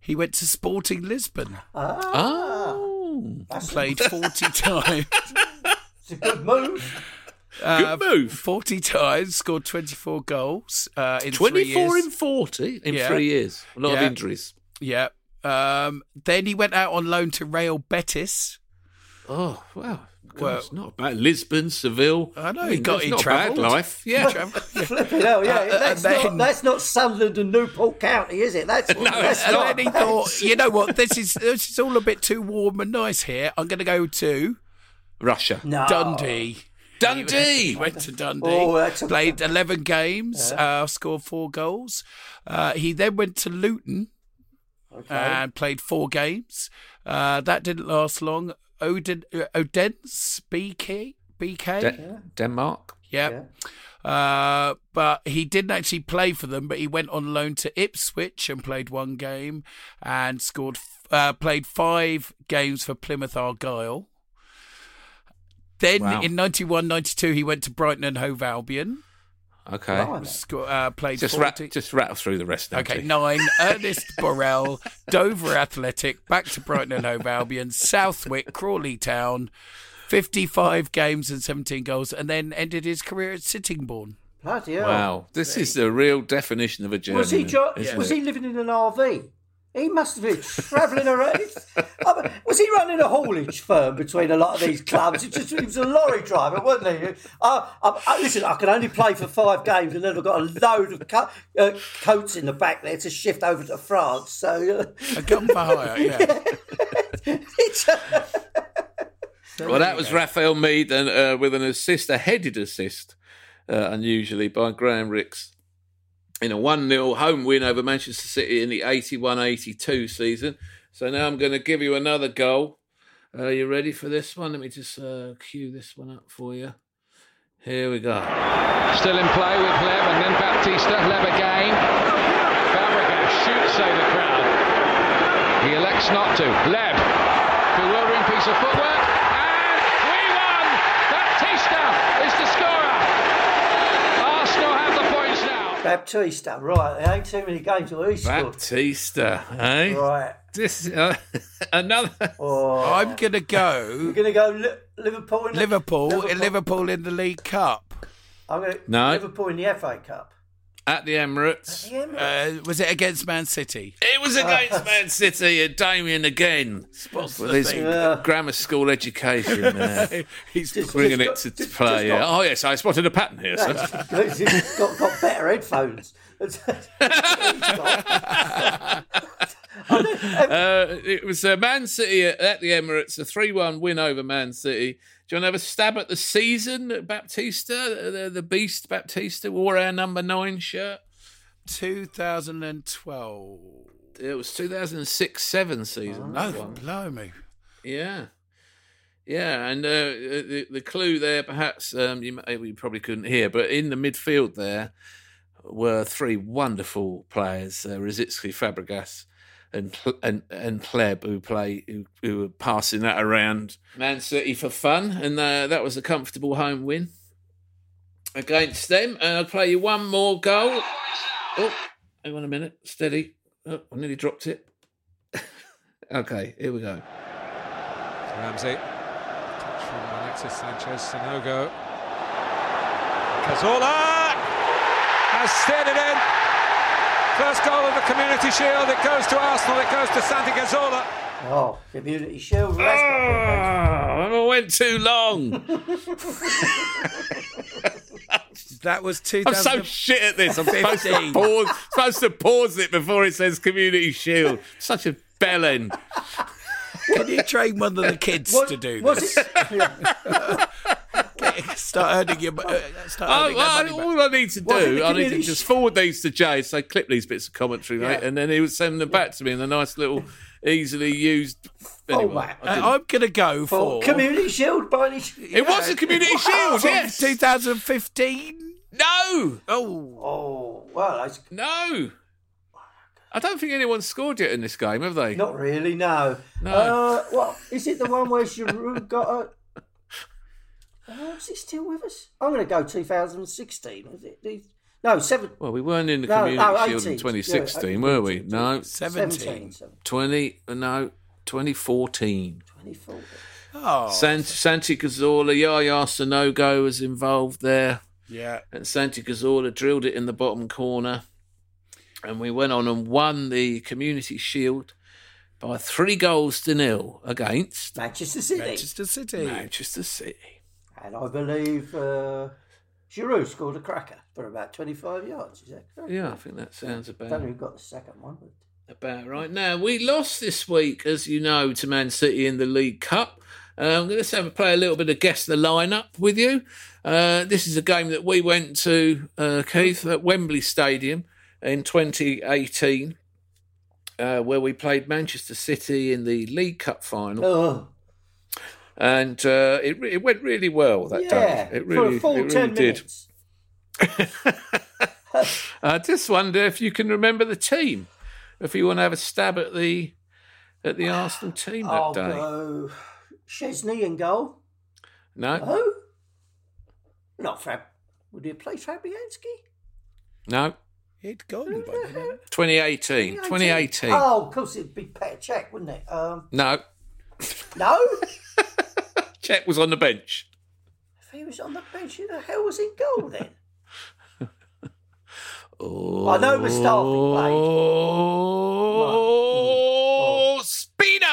He went to Sporting Lisbon, Oh, played 40 [laughs] times. It's a good move. Uh, good move. 40 times, scored 24 goals uh, in three 24 years. in 40 in Yeah. three years. A lot of injuries. Yeah. Um, then he went out on loan to Real Betis. Oh, wow. God, Well- it's not bad. Lisbon, Seville. I know, I he got- it's he not a bad life. [laughs] Yeah. Flipping hell, yeah. Uh, that's, and not, then- that's not Sunderland and Newport County, is it? That's [laughs] No, that's And not. then he thought, you know what, this is this is all a bit too warm and nice here. I'm going to go to Russia. no. Dundee. Dundee. He went to Dundee. Oh, that's a- played 11 games, uh, scored four goals. Uh, he then went to Luton and played four games. Uh, that didn't last long. Oden, uh, Odense BK, BK. De- Denmark. Yep. Uh, but he didn't actually play for them, but he went on loan to Ipswich and played one game and scored, uh, played five games for Plymouth Argyle. Then Wow. in 91 92, he went to Brighton and Hove Albion. Okay. Blimey. Sco- uh, played Just, 40 rat, just rattle through the rest. Okay, Nancy. nine. [laughs] Ernest Borel, Dover Athletic, back to Brighton and Hove Albion, Southwick, Crawley Town, 55 games and 17 goals, and then ended his career at Sittingbourne. Bloody hell. Wow. This is the real definition of a journey. Was he jo- isn't was he living in an RV? He must have been travelling around. I mean, was he running a haulage firm between a lot of these clubs? He, just, he was a lorry driver, wasn't he? I, I, I, listen, I can only play for five games, and then I've got a load of co- uh, coats in the back there to shift over to France. So uh, A gun for hire, [laughs] yeah. it's, [laughs] Well, that was Raphael Meade and, uh, with an assist, a headed assist, uh, unusually, by Graham Rix in a 1 0 home win over Manchester City in the 81 82 season. So now I'm going to give you another goal. Are you ready for this one? Let me just uh, cue this one up for you. Here we go. Still in play with Hleb and then Baptista. Hleb again. Fabregas shoots over the crowd. He elects not to. Hleb. Bewildering piece of footwork. And we won! Baptista is the scorer. Arsenal have the points now. Baptista, right? There ain't too many games where he scored. Baptista, eh? Right. This uh, [laughs] another. Oh, I'm going to we're going to go Li- Liverpool. In the- Liverpool, Liverpool in the League Cup. I'm to No. Liverpool in the FA Cup. At the Emirates. The Emirates. Uh, was it against Man City? It was against [laughs] Man City and Damian again. Spots With the his thing. Yeah. grammar school education [laughs] there. He's Just- Bringing it got- to just- play. just got- Oh, yes, I spotted a pattern here, sir. [laughs] He's got, got better headphones. [laughs] Uh, it was uh, Man City at, at the Emirates, a 3 1 win over Man City. Do you want to have a stab at the season, Baptista? The, the beast Baptista wore our number nine shirt. 2012. It was 2006 7 season. Oh, one. blimey. Yeah. Yeah, and uh, the, the clue there, perhaps um, you, you probably couldn't hear, but in the midfield there were three wonderful players: uh, Rosicky, Fabregas, and and and Hleb, who play who, who were passing that around Man City for fun, and uh, that was a comfortable home win against them. And I'll play you one more goal. Oh, hang on a minute, steady. Oh, I nearly dropped it. [laughs] okay, here we go. Ramsey. Touch from Alexis Sanchez. Sanogo. Cazorla has steered it in. First goal of the Community Shield. It goes to Arsenal. It goes to Santi Cazorla. oh, Community Shield. That's got Oh, I went too long. [laughs] That was I'm so shit at this. I'm supposed to pause, supposed to pause it before it says Community Shield. Such a bell end. Can you train one of the kids What- to do this? [laughs] it- [laughs] yeah. Start earning your, uh, start Oh, earning well, that back. all I need to do, the I need to just forward these to Jay, say clip these bits of commentary, mate, Yeah. and then he would send them back to me in a nice little, easily used. Anyway, Format. I didn't- Uh, I'm going to go For for. Community Shield by any ch- it was a Community Shield, yes. 2015. No, Oh, Oh, well, that's no. I don't think anyone's scored yet in this game, have they? not really, no. No. Uh, what, is it the one where Giroud got a... Oh, is he still with us? I'm going to go 2016. Was it? The- No, seven, Well, we weren't in the No, Community no, Shield in 2016, Yeah, were we? 18. No, 17. 17. 20, no, 2014. 24. oh. Sant- Santi Cazorla, Yaya Sanogo was involved there, yeah. and Santi Cazorla drilled it in the bottom corner. And we went on and won the Community Shield by three goals to nil against Manchester City. Manchester City. Manchester City. And I believe uh, Giroud scored a cracker for about 25 yards. Is that correct? Yeah, I think that sounds I don't about know who got the second one. But... About right now, we lost this week, as you know, to Man City in the League Cup. Uh, I'm going to have a play a little bit of guess the lineup with you. Uh, this is a game that we went to, uh, Keith, at Wembley Stadium in 2018, uh, where we played Manchester City in the League Cup final, Oh, and uh, it it went really well that yeah. day. It really, for a full it really 10 did. minutes. [laughs] I just wonder if you can remember the team, if you want to have a stab at the at the Arsenal team that I'll day. go Szczesny in goal. No, Who? Not Fab. Would he play Fabianski? no. He'd gone by then. 2018. 2018. Oh, of course it'd be Petr Cech, wouldn't it? Um, No, no. [laughs] Cech was on the bench. If he was on the bench, who the hell was in goal then? oh, I know Mustafi. Oh, oh. Spina!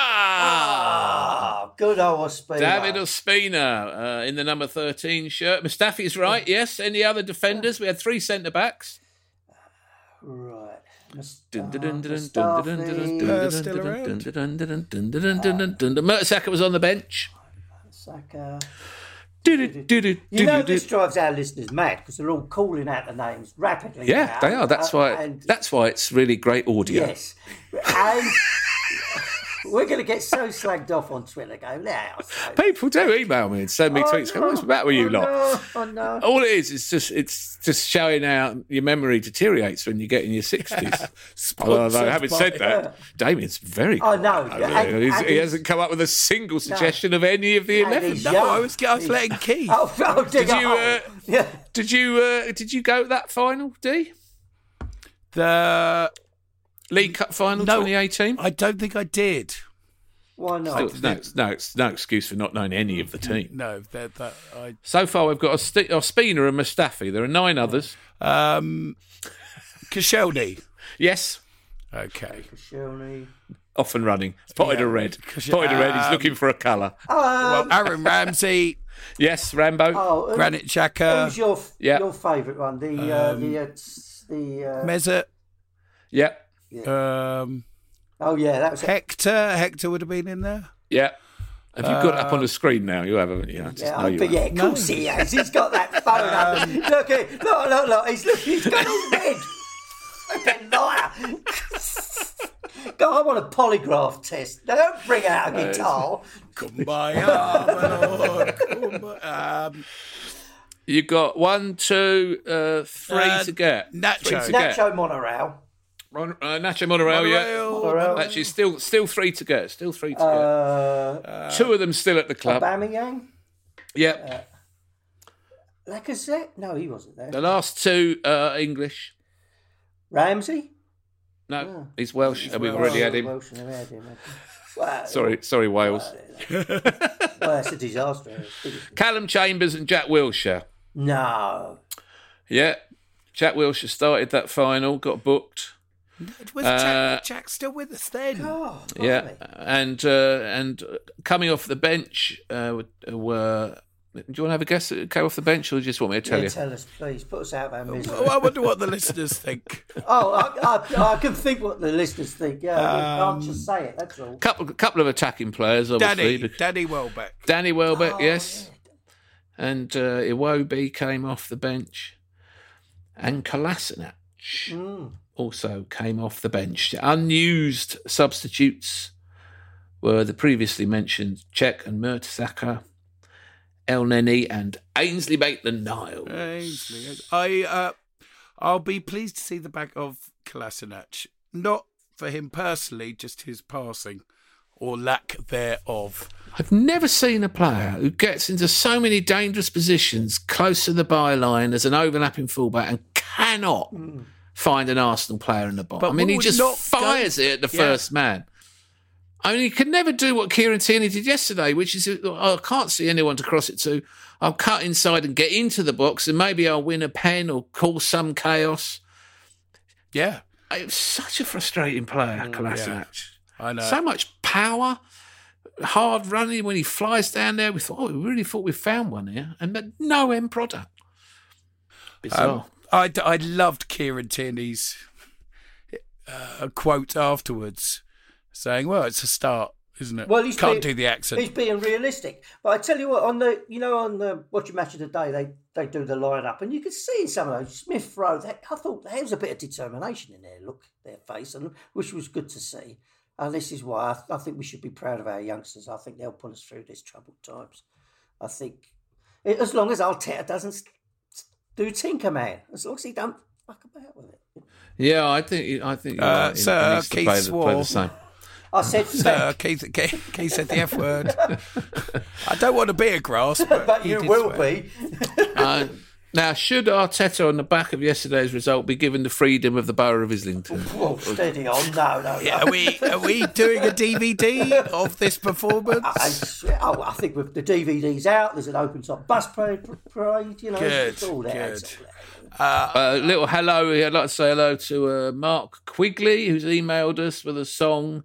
Good old Spina. David Ospina uh, in the number 13 shirt. Mustafi's right, yes. Any other defenders? We had three centre backs. Right. Mertesacker was on the bench. Saka. Do, do, do, do, You know do, do. this drives our listeners mad because they're all calling out the names rapidly. Yeah, now. they are. That's Uh, why. and- That's why it's really great audio. Yes. And we're going to get so slagged off on Twitter. Go now. So. People do email me and send me Oh, tweets. no. What's the matter with you oh, lot? No. Oh, no. All it is is just it's just showing how your memory deteriorates when you get in your sixties. [laughs] Although having said that, Damian's very. I know. good. And- and he hasn't come up with a single suggestion of any of the And eleven. No, young. I was, I was letting [laughs] Keith. Oh, oh, Did you, uh, yeah. Did you uh, did you go to that final, D? The League Cup final No. 2018? I don't think I did. Why not? Still, no, it's- no, it's no excuse for not knowing any of the team. No, that that I So far, we've got Ost- Ospina and Mustafi. There are nine others. um Koscielny. Yes, Okay. Koscielny. off and running. Spotted Yeah, a red. because- Spotted a red. He's um, looking for a colour. well, Aaron Ramsey, Yes, Rambo. Oh, who- Granit Xhaka, Who's your Yeah. your favourite one? The uh, the uh, the uh, Mesut, Yeah, um, oh yeah, that was it. Hector. Hector would have been in there. yeah. Have you got it up on the screen now? You have, haven't you? I just Yeah, know you but yeah, of course he has. He's got that phone up. Look, at, look, look, look. He's look, he's got all red. Flipping liar. Go, I want a polygraph test. Now, don't bring out a guitar. Kumbaya, my lord. Kumbaya. Um, You got one, two, uh, three Uh, to get. Nacho. Three to get. Nacho Monorail. Uh, Nacho Monorail, yeah. Monorail. Monorail. Actually, still, still three to get. Still three to get. Uh, Two of them still at the club. Aubameyang. Yep. Lacazette? No, he wasn't there. the last two are English. Ramsey? No, he's Welsh, and we've already had him. Welsh, and had him. Well, [laughs] Sorry, sorry, Wales. Well, that's [laughs] a disaster. Calum Chambers and Jack Wilshere. No. Yeah, Jack Wilshere started that final, got booked. Was Uh, Jack, Jack still with us then? Oh, Yeah, and uh, and coming off the bench uh, were. Do you want to have a guess? Who Came off the bench, or do you just want me to tell Yeah, you? tell us, please. Put us out of our misery. Oh, I wonder what the listeners think. [laughs] Oh, I, I, I can think what the listeners think. Yeah, we Um, can't just say it. That's all. couple couple of attacking players, obviously. Danny, because- Danny Welbeck. Danny Welbeck, Oh, yes, and uh, Iwobi came off the bench, and Kolasinac Mm. Also came off the bench. Unused substitutes were the previously mentioned Cech and Mertesacker, Elneny, and Ainsley Maitland Niles. Ainsley. I uh, I'll be pleased to see the back of Kolasinac. Not for him personally, just his passing or lack thereof. I've never seen a player who gets into so many dangerous positions close to the byline as an overlapping fullback and cannot find an Arsenal player in the box. But I mean, he just fires go- it at the Yeah. first man. I mean, he could never do what Kieran Tierney did yesterday, which is oh, I can't see anyone to cross it to. I'll cut inside and get into the box, and maybe I'll win a pen or cause some chaos. Yeah, uh, It's such a frustrating player, mm, Kolasinac. I know. So much power, hard running. When he flies down there, we thought, oh, we really thought we found one here, and but no end product. Bizarre. Um, I, I loved Kieran Tierney's uh, quote afterwards, saying, "Well, it's a start, isn't it? Well, he's can't being- do the accent." He's being realistic. But I tell you what, on the you know on the watching match of the day, they they do the lineup, and you can see in some of those Smith Rowe. That, I thought there was a bit of determination in their look, their face, and which was good to see. And this is why I, I think we should be proud of our youngsters. I think they'll pull us through these troubled times. I think as long as Arteta doesn't do Tinker Man, as long as he don't fuck about with it. yeah, I think I think Uh, right. Sir he needs Keith play the, play swore. the same. I said, Uh, Keith, Keith, Keith said the F word. [laughs] I don't want to be a grass, but, but you will swear. be. Uh, now, should Arteta, on the back of yesterday's result, be given the freedom of the borough of Islington? [laughs] Well, steady on. No, no, no. Yeah, are we are we [laughs] doing a DVD of this performance? I, swear- oh, I think with the DVD's out, there's an open top bus parade, parade you know, Good, it's all there. good. It's all there. A little hello. I'd like to say hello to uh, Mark Quigley, who's emailed us with a song.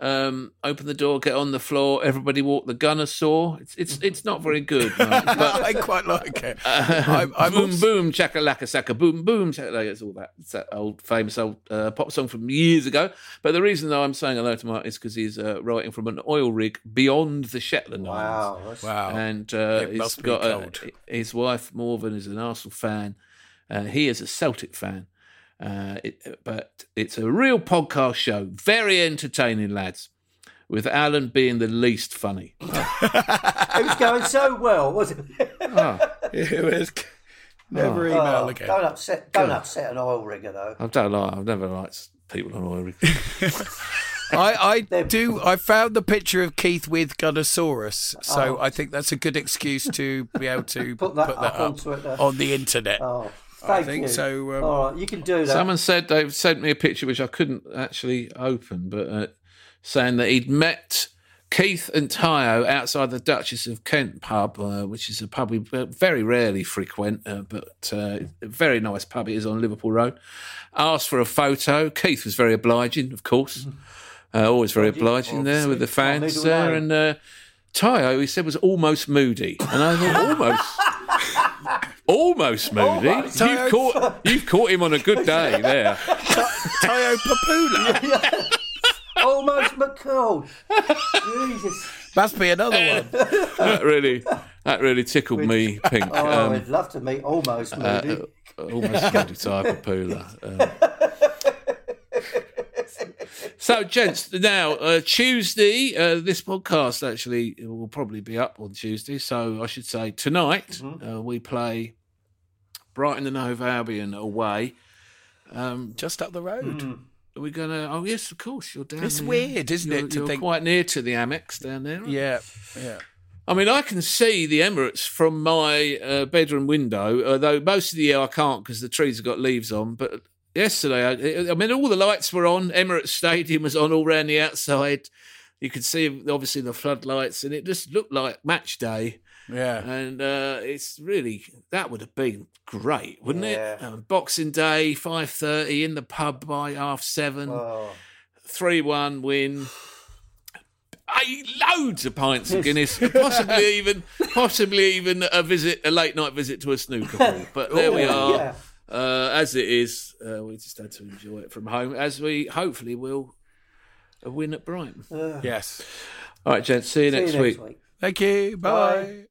Um, open the door, get on the floor. Everybody walk the gunner saw. It's it's it's not very good, Mark, [laughs] but I quite like it. [laughs] I'm, I'm boom also- boom chakalaka saka boom boom chakalaka. It's all that. It's that old famous old uh, pop song from years ago. But the reason that I'm saying hello to Mark is because he's uh, writing from an oil rig beyond the Shetland Islands. Wow. that's- Wow. and uh, It he's must be got a, his wife Morven is an Arsenal fan. Uh, he is a Celtic fan. Uh, it, but it's a real podcast show, very entertaining, lads. With Alan being the least funny. It was going so well, wasn't it? [laughs] It was never email Oh, again. Don't upset, don't upset an oil rigger though. I don't like. I've never liked people on oil rig. [laughs] I, I do. I found the picture of Keith with Gunnersaurus, so I think that's a good excuse to be able to [laughs] Put that up on on the internet. Oh, I think you. so. Um, All right, you can do that. Someone said they've sent me a picture which I couldn't actually open, but uh, saying that he'd met Keith and Tayo outside the Duchess of Kent pub, uh, which is a pub we uh, very rarely frequent, uh, but uh, a very nice pub it is on Liverpool Road. Asked for a photo. Keith was very obliging, of course. Uh, always very obliging there with the fans there. And uh, Tayo, he said, was almost moody. And I thought, [laughs] almost. Almost moody. Almost. You've caught, you've caught him on a good day [laughs] there. Tayo Popoola. [laughs] Almost McCall. Jesus. Must be another one. [laughs] That really, that really tickled me, Pink. Oh, Um, I'd love to meet almost Moody. uh, almost moody type of pooler. Um, so, gents, now uh, Tuesday, uh, this podcast actually will probably be up on Tuesday. So I should say tonight uh, we play Brighton and Hove Albion away. Um, Just up the road. are we gonna? Oh yes, of course. You're down. It's there. weird, isn't You're- it, to you're think- quite near to the Amex down there. aren't? Yeah, yeah. I mean, I can see the Emirates from my uh, bedroom window, although most of the year I can't because the trees have got leaves on. But yesterday, I, I mean, all the lights were on. Emirates Stadium was on all around the outside. You could see, obviously, the floodlights, and it just looked like match day. Yeah. And uh, it's really that would have been great, wouldn't it? Um, Boxing Day, five thirty in the pub by half seven Oh. three one win. I, loads of pints of Guinness, [laughs] possibly even possibly even a visit, a late night visit to a snooker ball. [laughs] But there we are. Yeah. Uh, as it is, uh, we just had to enjoy it from home, as we hopefully will uh, win at Brighton. Yes. All right, gents. See you See you next next week. week. Thank you. Bye. Bye.